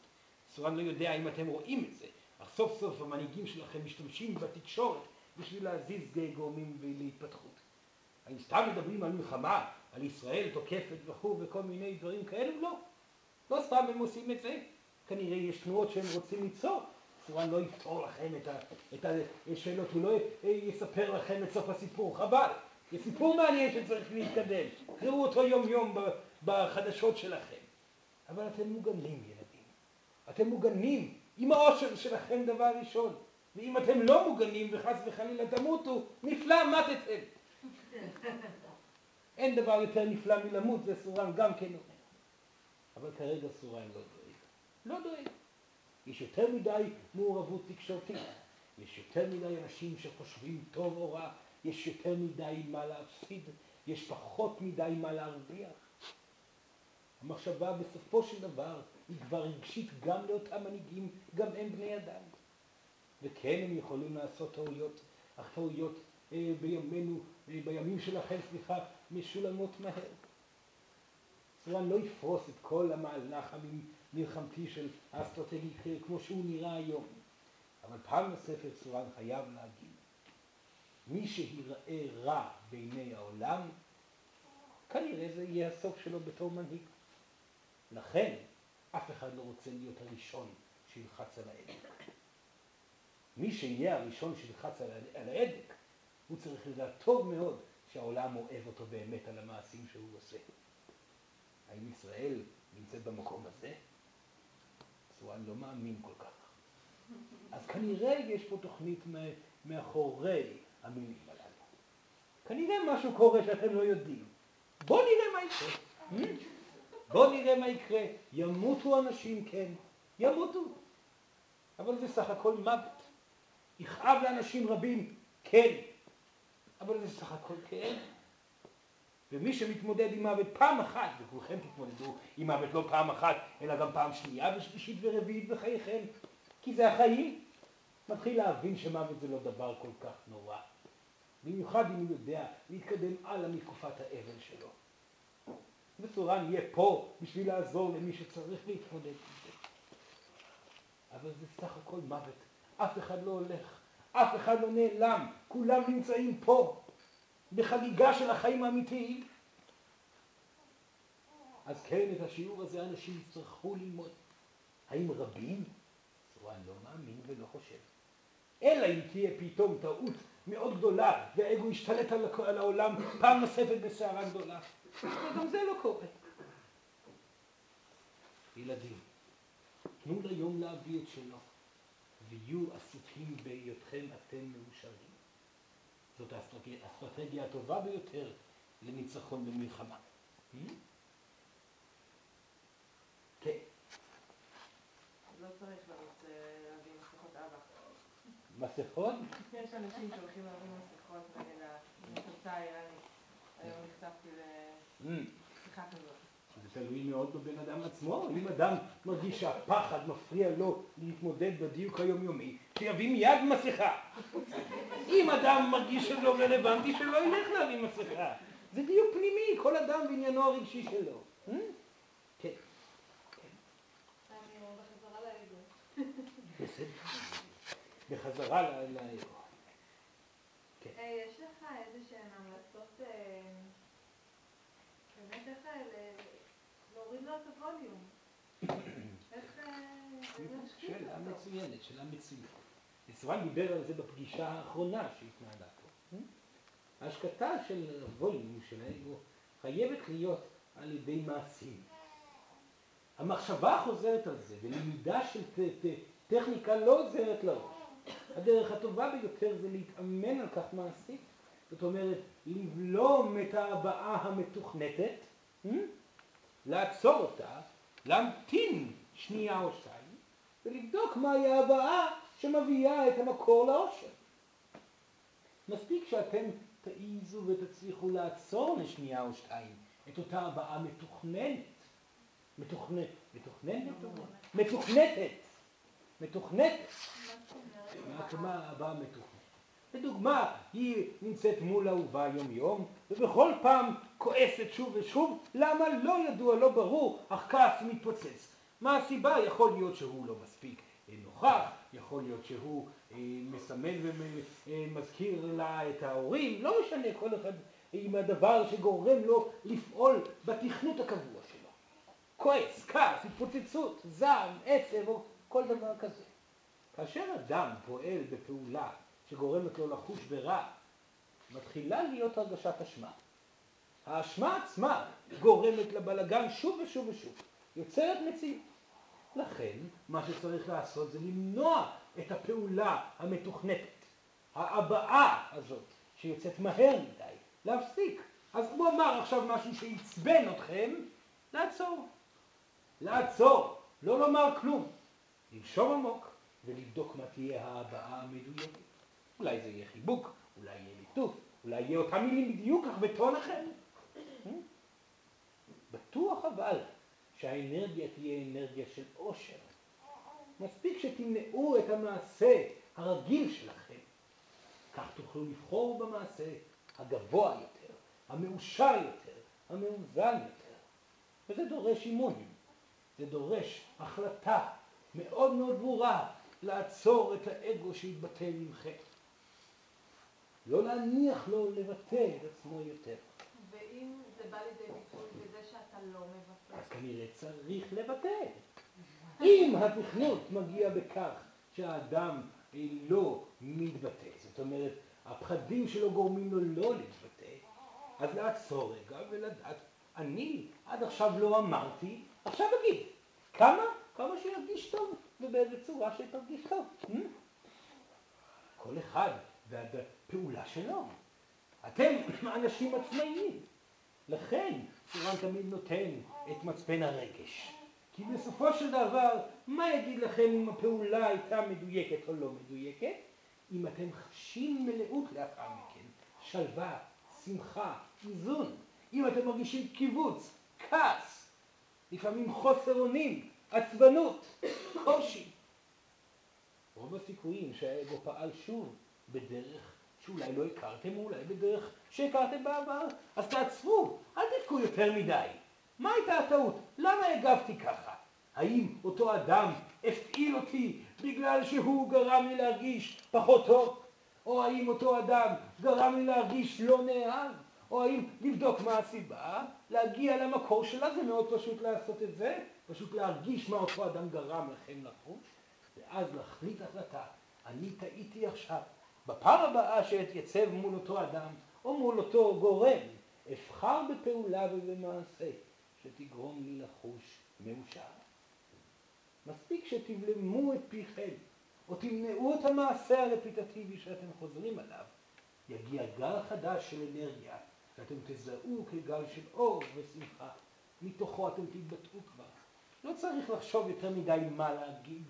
סורן לא יודע אם אתם רואים את זה, אך סוף סוף המנהיגים שלכם משתמשים בתקשורת בשביל להזיז גורמים להתפתחות. האם סתם מדברים על מלחמה, על ישראל תוקפת וכו' וכל מיני דברים כאלו? לא. לא סתם הם עושים את זה. כנראה יש תנועות שהם רוצים ליצור. סורן לא יפתור לכם את, ה, את השאלות, הוא לא יספר לכם את סוף הסיפור, חבל. זה סיפור מעניין שצריך להתקדם. קראו אותו יום יום בחדשות שלכם. אבל אתם מוגנים, ילדים. אתם מוגנים עם העושר שלכם דבר ראשון. ואם אתם לא מוגנים וחס וחלילה תמותו, נפלא מתתם. *laughs* אין דבר יותר נפלא מלמות, וסורן גם כן אומר. אבל כרגע סורן לא דואג. לא דואג. יש יותר מדי מעורבות תקשורתית. יש יותר מדי אנשים שחושבים טוב או רע. יש יותר מדי מה להפסיד. יש פחות מדי מה להרוויח. המחשבה בסופו של דבר היא כבר רגשית גם לאותם מנהיגים, גם הם בני אדם. וכן הם יכולים לעשות טעויות, אך טעויות אה, בימינו, אה, בימים שלכם, סליחה, משולמות מהר. סורן לא יפרוס את כל המהלך המלחמתי של האסטרטגי כמו שהוא נראה היום. אבל פעם נוספת סורן חייב להגיד, מי שיראה רע בעיני העולם, כנראה זה יהיה הסוף שלו בתור מנהיג. לכן, אף אחד לא רוצה להיות הראשון שילחץ על ההדק. מי שיהיה הראשון שילחץ על ההדק, הוא צריך לדעת טוב מאוד שהעולם אוהב אותו באמת על המעשים שהוא עושה. האם ישראל נמצאת במקום הזה? סואן לא מאמין כל כך. אז כנראה יש פה תוכנית מאחורי המילים הללו. כנראה משהו קורה שאתם לא יודעים. בואו נראה מה יקרה. *laughs* Hmm? בואו נראה מה יקרה. ימותו אנשים, כן, ימותו. אבל זה סך הכל מוות. יכאב לאנשים רבים, כן, אבל זה סך הכל כאב. ומי שמתמודד עם מוות פעם אחת, וכולכם תתמודדו עם מוות לא פעם אחת, אלא גם פעם שנייה ושלישית ורביעית בחייכם, כי זה החיים, מתחיל להבין שמוות זה לא דבר כל כך נורא. במיוחד אם הוא יודע להתקדם הלאה מתקופת האבל שלו. וסורן יהיה פה בשביל לעזור למי שצריך להתמודד עם זה. אבל זה סך הכל מוות. אף אחד לא הולך, אף אחד לא נעלם, כולם נמצאים פה. בחגיגה של החיים האמיתיים. אז כן, את השיעור הזה אנשים יצטרכו ללמוד. האם רבים? סורן לא מאמין ולא חושב. אלא אם תהיה פתאום טעות מאוד גדולה, והאגו השתלט על, על העולם פעם נוספת בסערה גדולה. וגם זה לא קורה. ילדים, תנו ליום להביא את שלו, ויהיו עסוקים בהיותכם אתם מאושרים. זאת האסטרטגיה הטובה ביותר לניצחון במלחמה. Hmm? כן. לא צריך להביא מסכות אבא. מסכות? יש אנשים שהולכים להביא מסכות נגד המפלצה האיראנית. היום נחשפתי לשיחה כזאת. תלוי מאוד בבן אדם עצמו. אם אדם מרגיש שהפחד מפריע לו להתמודד בדיוק היומיומי, שיביא מיד מסכה. אם אדם מרגיש שזה לא רלוונטי, שלא ילך להביא מסכה. זה דיוק פנימי, כל אדם בעניינו הרגשי שלו. Hmm? כן. בחזרה לאגו. כן. אה, יש לך איזה שהן המלצות, אה, באמת איך אה, להוריד לו את הווליום? שאלה מצוינת, שאלה מצוינת. ישראל דיבר על זה בפגישה האחרונה שהתנהלה פה. ההשקטה של הווליום של האגו חייבת להיות על ידי מעשים. המחשבה חוזרת על זה, ולמידה של טכניקה לא עוזרת לראש. הדרך הטובה ביותר זה להתאמן על כך מעשית. זאת אומרת, לבלום את ההבעה המתוכנתת, hmm? לעצור אותה, להמתין שנייה או שתיים, ולבדוק מהי ההבעה שמביאה את המקור לאושר. מספיק שאתם תעיזו ותצליחו לעצור לשנייה או שתיים את אותה הבעה מתוכננת. מתוכננת. מתוכננת? מתוכנתת. מתוכנתת. מה הבאה מתוכננת? לדוגמה, היא נמצאת מול אהובה יום-יום, ובכל פעם כועסת שוב ושוב, למה לא ידוע, לא ברור, אך כעס מתפוצץ. מה הסיבה? יכול להיות שהוא לא מספיק נוכח, יכול להיות שהוא אה, מסמן ומזכיר לה את ההורים, לא משנה, כל אחד עם הדבר שגורם לו לפעול בתכנות הקבוע שלו. כועס, כעס, התפוצצות, זעם, עצב או כל דבר כזה. כאשר אדם פועל בפעולה שגורמת לו לחוש ברע, מתחילה להיות הרגשת אשמה. האשמה עצמה גורמת לבלגן שוב ושוב ושוב, יוצרת מציאות. לכן, מה שצריך לעשות זה למנוע את הפעולה המתוכנתת, ההבעה הזאת, שיוצאת מהר מדי, להפסיק. אז הוא אמר עכשיו משהו שעצבן אתכם, לעצור. לעצור, לא לומר כלום. לנשום עמוק ולבדוק מה תהיה ההבעה המדויקת. אולי זה יהיה חיבוק, אולי יהיה ליטוף, אולי יהיה אותם מילים בדיוק, אך בטון אחר. Hmm? בטוח אבל שהאנרגיה תהיה אנרגיה של עושר. מספיק שתמנעו את המעשה הרגיל שלכם. כך תוכלו לבחור במעשה הגבוה יותר, המאושר יותר, המאוזן יותר. וזה דורש אימון. זה דורש החלטה מאוד מאוד ברורה לעצור את האגו שהתבטא ממכם. לא להניח לו לבטא את עצמו יותר. ואם זה בא לידי ביטוי בזה שאתה לא מבטא? אז כנראה צריך לבטא. אם התכנות מגיע בכך שהאדם לא מתבטא, זאת אומרת, הפחדים שלו גורמים לו לא להתבטא, אז לעצור רגע ולדעת, אני עד עכשיו לא אמרתי, עכשיו אגיד. כמה? כמה שירגיש טוב, ובאיזה צורה שתרגיש טוב. Hmm? כל אחד והפעולה שלו. אתם *clears throat* אנשים עצמאיים. לכן סורן תמיד נותן את מצפן הרגש. כי בסופו של דבר, מה יגיד לכם אם הפעולה הייתה מדויקת או לא מדויקת? אם אתם חשים מלאות לאחר מכן, שלווה, שמחה, איזון. אם אתם מרגישים קיבוץ, כעס, לפעמים חוסר אונים, עצבנות, קושי. רוב הסיכויים שהאגו פעל שוב בדרך שאולי לא הכרתם, או אולי בדרך שהכרתם בעבר. אז תעצרו, אל תבכו יותר מדי. מה הייתה הטעות? למה הגבתי ככה? האם אותו אדם הפעיל אותי בגלל שהוא גרם לי להרגיש פחות טוב? או האם אותו אדם גרם לי להרגיש לא נאהב? או האם לבדוק מה הסיבה? להגיע למקור שלה זה מאוד פשוט לעשות את זה, פשוט להרגיש מה אותו אדם גרם לכם לחוש, ואז להחליט החלטה, אני טעיתי עכשיו, בפעם הבאה שאתייצב מול אותו אדם או מול אותו גורם, אבחר בפעולה ובמעשה שתגרום לי לחוש מאושר. מספיק שתבלמו את פיכם או תמנעו את המעשה הרפיטטיבי שאתם חוזרים עליו, יגיע גל חדש של אנרגיה שאתם תזהו כגל של אור ושמחה. מתוכו אתם תתבטאו כבר. לא צריך לחשוב יותר מדי מה להגיד.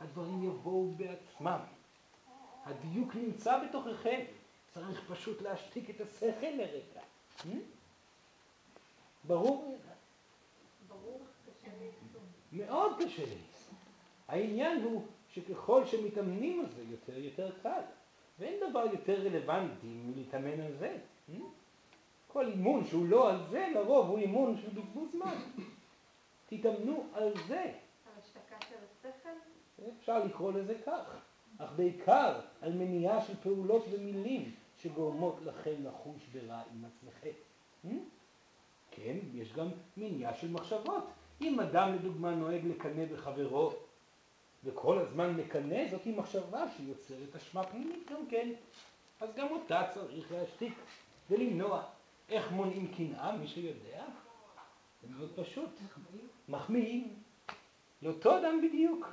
הדברים יבואו בעצמם. הדיוק נמצא בתוככם. צריך פשוט להשתיק את השכל לרגע. ברור? ברור, קשה ליישום. מאוד קשה ליישום. העניין הוא שככל שמתאמנים על זה יותר, יותר קל. ואין דבר יותר רלוונטי מלהתאמן על זה. כל אימון שהוא לא על זה, לרוב הוא אימון של בזבוז זמן. תתאמנו על זה. ההשתקה של השכל? אפשר לקרוא לזה כך, אך בעיקר על מניעה של פעולות ומילים שגורמות לכם לחוש ברע עם עצמכם. Hmm? כן, יש גם מניעה של מחשבות. אם אדם לדוגמה נוהג לקנא בחברו וכל הזמן מקנא, זאת היא מחשבה שיוצרת אשמה פנימית גם כן. אז גם אותה צריך להשתיק ולמנוע. איך מונעים קנאה? מי שיודע. זה מאוד פשוט. מחמיאים. לאותו אדם בדיוק.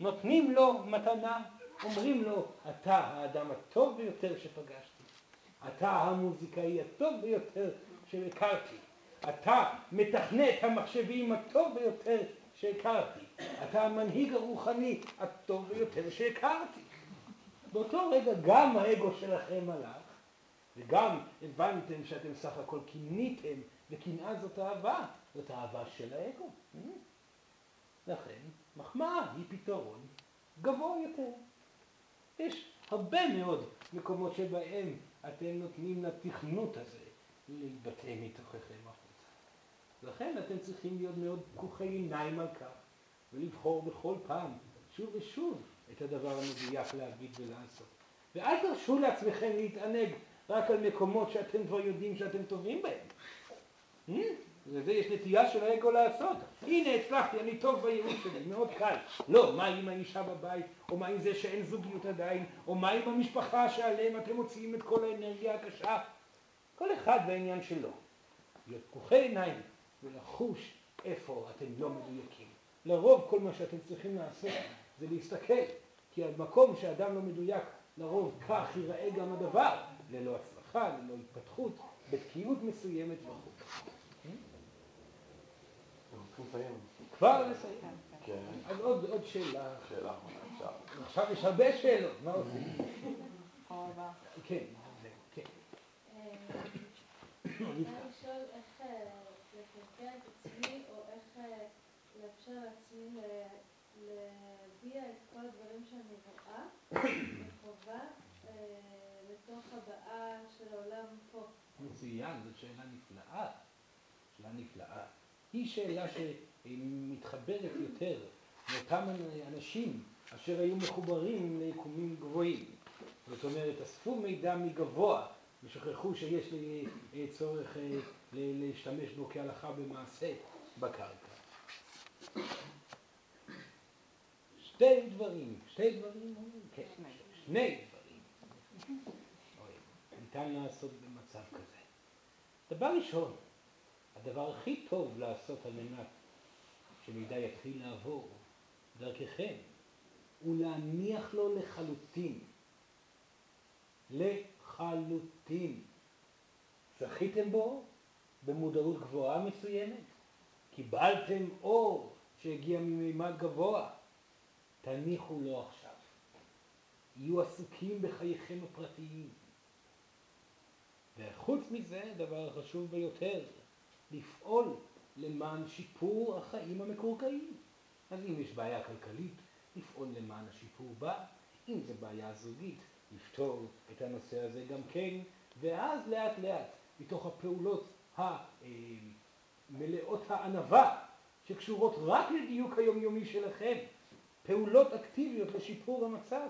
נותנים לו מתנה, אומרים לו, אתה האדם הטוב ביותר שפגשתי. אתה המוזיקאי הטוב ביותר שהכרתי. אתה מתכנת המחשבים הטוב ביותר שהכרתי. אתה המנהיג הרוחני הטוב ביותר שהכרתי. באותו רגע גם האגו שלכם הלך, וגם הבנתם שאתם סך הכל קיניתם, וקנאה זאת אהבה, זאת אהבה של האגו. לכן, מחמאה היא פתרון גבוה יותר. יש הרבה מאוד מקומות שבהם אתם נותנים לתכנות הזה להתבטא מתוככם החוצה. לכן אתם צריכים להיות מאוד פקוחי עיניים על כך, ולבחור בכל פעם, שוב ושוב, את הדבר המדויק להגיד ולעשות. ואל תרשו לעצמכם להתענג רק על מקומות שאתם כבר יודעים שאתם טובים בהם. וזה יש נטייה של האגו לעשות. הנה הצלחתי, אני טוב בייעוץ שלי, מאוד קל. לא, מה עם האישה בבית, או מה עם זה שאין זוגיות עדיין, או מה עם המשפחה שעליהם אתם מוציאים את כל האנרגיה הקשה. כל אחד בעניין שלו. להיות פקוחי עיניים ולחוש איפה אתם לא מדויקים. לרוב כל מה שאתם צריכים לעשות זה להסתכל, כי המקום שאדם לא מדויק, לרוב כך ייראה גם הדבר, ללא הצלחה, ללא התפתחות, בתקיעות מסוימת וכו'. כבר לסיים. כן. אז עוד עוד שאלה. שאלה אחרונה, אפשר. עכשיו יש הרבה שאלות, מה עושים? *laughs* כן, זהו, כן. אני רוצה לשאול איך אה, לקלקל את עצמי, או איך אה, לאפשר לעצמי ל- להביע את כל הדברים שאני רואה וחווה אה, לתוך הבאה של העולם פה. מצוין, זאת שאלה נפלאה. שאלה נפלאה. היא שאלה שמתחברת יותר לאותם אנשים אשר היו מחוברים ליקומים גבוהים. זאת אומרת, אספו מידע מגבוה ושכחו שיש לי אה, צורך אה, להשתמש בו כהלכה במעשה בקרקע. שתי דברים, שתי דברים? כן, שני דברים. ניתן לעשות במצב כזה. דבר ראשון, הדבר הכי טוב לעשות על מנת שמידע יתחיל לעבור דרככם, הוא להניח לו לחלוטין. לחלוטין. זכיתם בו במודעות גבוהה מסוימת? קיבלתם אור שהגיע ממימד גבוה? תניחו לו עכשיו. יהיו עסוקים בחייכם הפרטיים. וחוץ מזה, הדבר החשוב ביותר, לפעול למען שיפור החיים המקורקעים. אז אם יש בעיה כלכלית, לפעול למען השיפור בה. אם זו בעיה זוגית, לפתור את הנושא הזה גם כן, ואז לאט לאט, מתוך הפעולות המלאות הענווה, שקשורות רק לדיוק היומיומי שלכם, פעולות אקטיביות לשיפור המצב,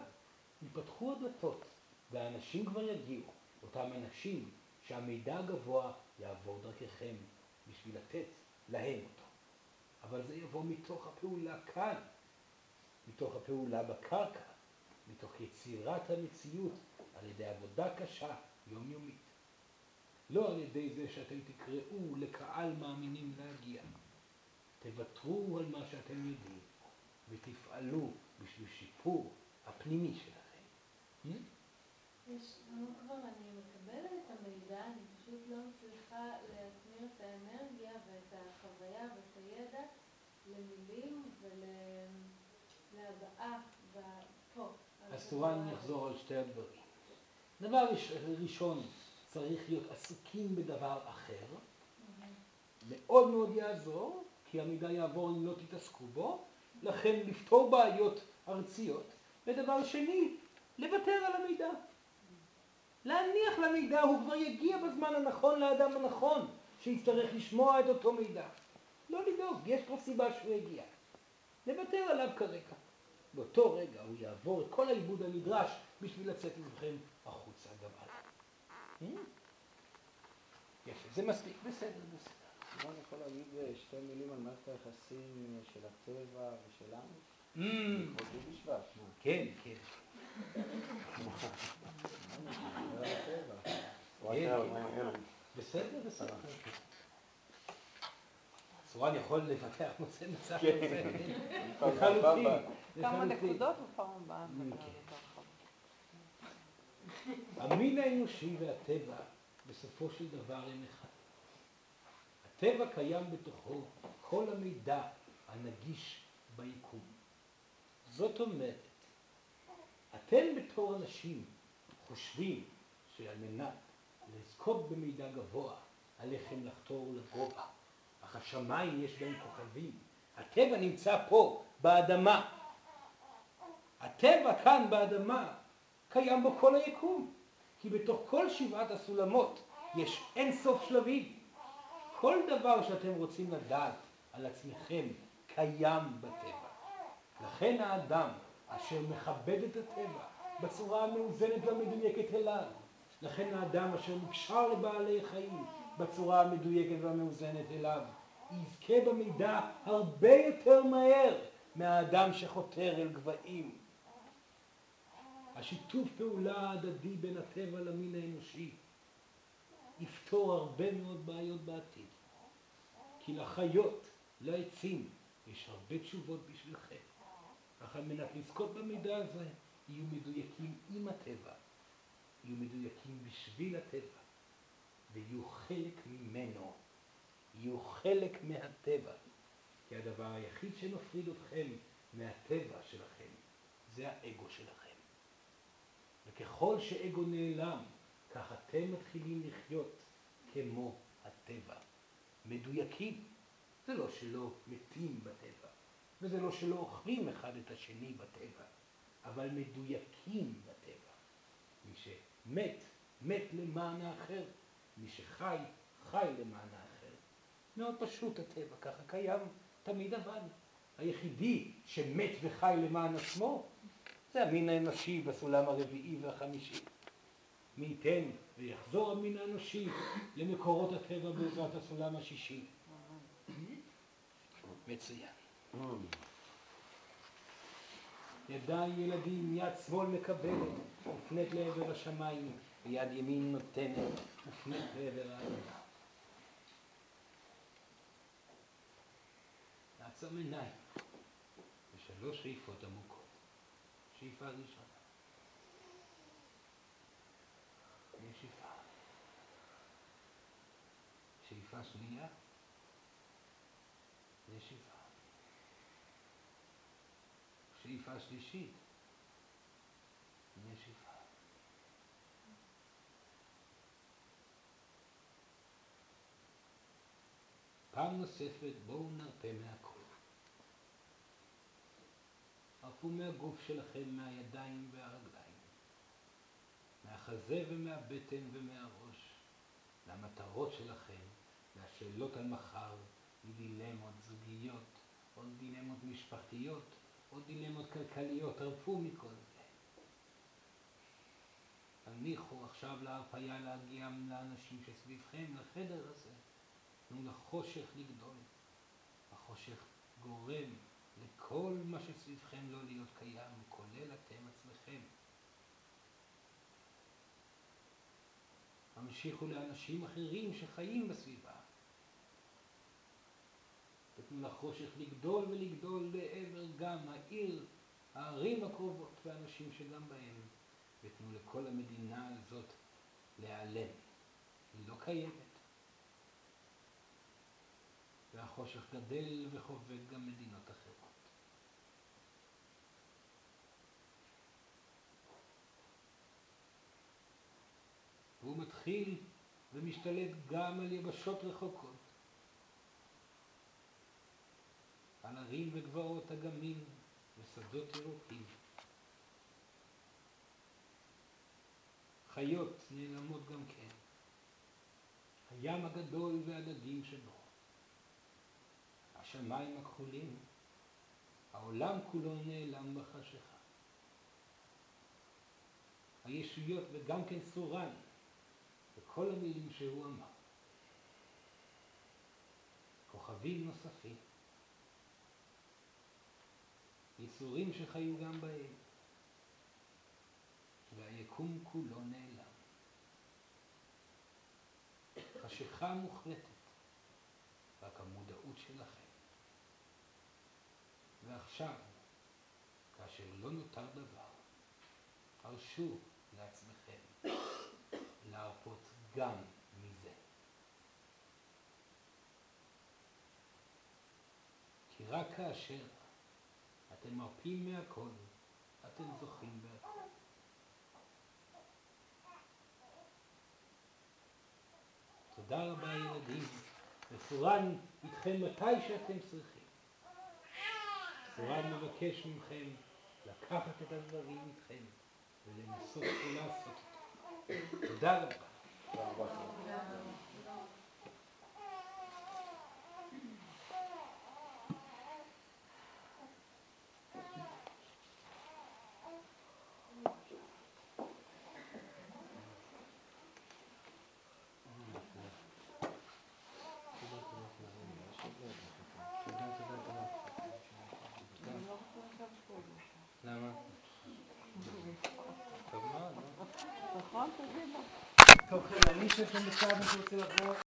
ייפתחו הדלתות, והאנשים כבר יגיעו, אותם אנשים שהמידע הגבוה יעבור דרככם בשביל לתת להם אותו. אבל זה יבוא מתוך הפעולה כאן, מתוך הפעולה בקרקע, מתוך יצירת המציאות על ידי עבודה קשה, יומיומית. לא על ידי זה שאתם תקראו לקהל מאמינים להגיע. תוותרו על מה שאתם יודעים ותפעלו בשביל שיפור הפנימי שלכם. Hmm? יש לנו כבר, אני מקבלת את המידע, אני פשוט לא מצליחה להטמיר האנרגיה ואת החוויה ואת הידע למילים ולהבעה פה. אז תורה אני אחזור על שתי הדברים. דבר ראשון, צריך להיות עסוקים בדבר אחר. מאוד מאוד יעזור, כי המידע יעבור אם לא תתעסקו בו. לכן לפתור בעיות ארציות. ודבר שני, לוותר על המידע. להניח למידע, הוא כבר יגיע בזמן הנכון לאדם הנכון שיצטרך לשמוע את אותו מידע. לא לדאוג, יש כבר סיבה שהוא יגיע. לוותר עליו כרגע. באותו רגע הוא יעבור את כל העיבוד הנדרש בשביל לצאת איתכם החוצה גם הלאה. Hmm? יפה, זה מספיק, בסדר, בסדר. אני יכול להגיד אה, שתי מילים על מערכת היחסים אה, של הטבע ושלנו? Hmm. כן, כן. בסדר, בסדר. סורן יכול לפתח נושא נוסף. כמה נקודות בפעם הבאה. המין האנושי והטבע בסופו של דבר הם אחד. הטבע קיים בתוכו כל המידע הנגיש ביקום. זאת אומרת, אתם בתור אנשים חושבים שעל מנת לזכות במידע גבוה עליכם לחתור לגובה. אך השמיים יש בהם כוכבים. הטבע נמצא פה, באדמה. הטבע כאן באדמה קיים בו כל היקום. כי בתוך כל שבעת הסולמות יש אין סוף שלבים. כל דבר שאתם רוצים לדעת על עצמכם קיים בטבע. לכן האדם אשר מכבד את הטבע בצורה המאוזנת והמדויקת אליו, לכן האדם אשר נקשר לבעלי חיים בצורה המדויקת והמאוזנת אליו, יזכה במידע הרבה יותר מהר מהאדם שחותר אל גבהים. השיתוף פעולה ההדדי בין הטבע למין האנושי יפתור הרבה מאוד בעיות בעתיד. כי לחיות, לעצים, יש הרבה תשובות בשבילכם. אך על מנת לזכות במידע הזה, יהיו מדויקים עם הטבע, יהיו מדויקים בשביל הטבע, ויהיו חלק ממנו, יהיו חלק מהטבע. כי הדבר היחיד שמפריד אתכם מהטבע שלכם, זה האגו שלכם. וככל שאגו נעלם, כך אתם מתחילים לחיות כמו הטבע. מדויקים. זה לא שלא מתים בטבע, וזה לא שלא אוכלים אחד את השני בטבע, אבל מדויקים בטבע. שמת, מת למען האחר. מי שחי, חי למען האחר. מאוד פשוט הטבע, ככה קיים תמיד אבל. היחידי שמת וחי למען עצמו זה המין האנושי בסולם הרביעי והחמישי. מי ייתן ויחזור המין האנושי למקורות הטבע בעזרת הסולם השישי. מצוין. ידיים ילדים, יד שמאל מקבלת, מופנית לעבר השמיים, ויד ימין נותנת, מופנית לעבר האדמה. נעצום עיניים ושלוש שאיפות עמוקות. שאיפה ראשונה. נשיפה. שאיפה שנייה. נשיפה. שאיפה שלישית. נשיפה. פעם נוספת בואו נרפה מהכל. ערפו מהגוף שלכם, מהידיים והרגליים, מהחזה ומהבטן ומהראש, מהמטרות שלכם, מהשאלות על מחר, מדילמות זוגיות, או דילמות משפחתיות, או דילמות כלכליות, ערפו מכל זה. תניחו עכשיו להרפאיה להגיע לאנשים שסביבכם, לחדר הזה. תנו לחושך לגדול. החושך גורם לכל מה שסביבכם לא להיות קיים, כולל אתם עצמכם. המשיכו לאנשים אחרים שחיים בסביבה. ותנו לחושך לגדול ולגדול לעבר גם העיר, הערים הקרובות והאנשים שגם בהם, ותנו לכל המדינה הזאת להיעלם. היא לא קיימת. והחושך גדל וחובק גם מדינות אחרות. והוא מתחיל ומשתלט גם על יבשות רחוקות, על ערים וגבעות אגמים ושדות ירוקים. חיות נעלמות גם כן, הים הגדול והדגים שבו, השמיים הכחולים, העולם כולו נעלם בחשיכה. הישויות וגם כן סורן, וכל המילים שהוא אמר. כוכבים נוספים, ייסורים שחיו גם בהם, והיקום כולו נעלם. חשיכה מוחלטת, רק המודעות שלכם. ועכשיו, כאשר לא נותר דבר, הרשו לעצמכם להרפות גם מזה. כי רק כאשר אתם מרפים מהכל, אתם זוכים בהכל. תודה רבה ילדים, וסורן איתכם מתי שאתם צריכים. סורן מבקש מכם לקחת את הדברים איתכם ולנסות ולעשות. תודה רבה. טוב מאוד, לא? נכון, תגיד לו. טוב, אני חושב שאתם בצד, מי שרוצה לבוא.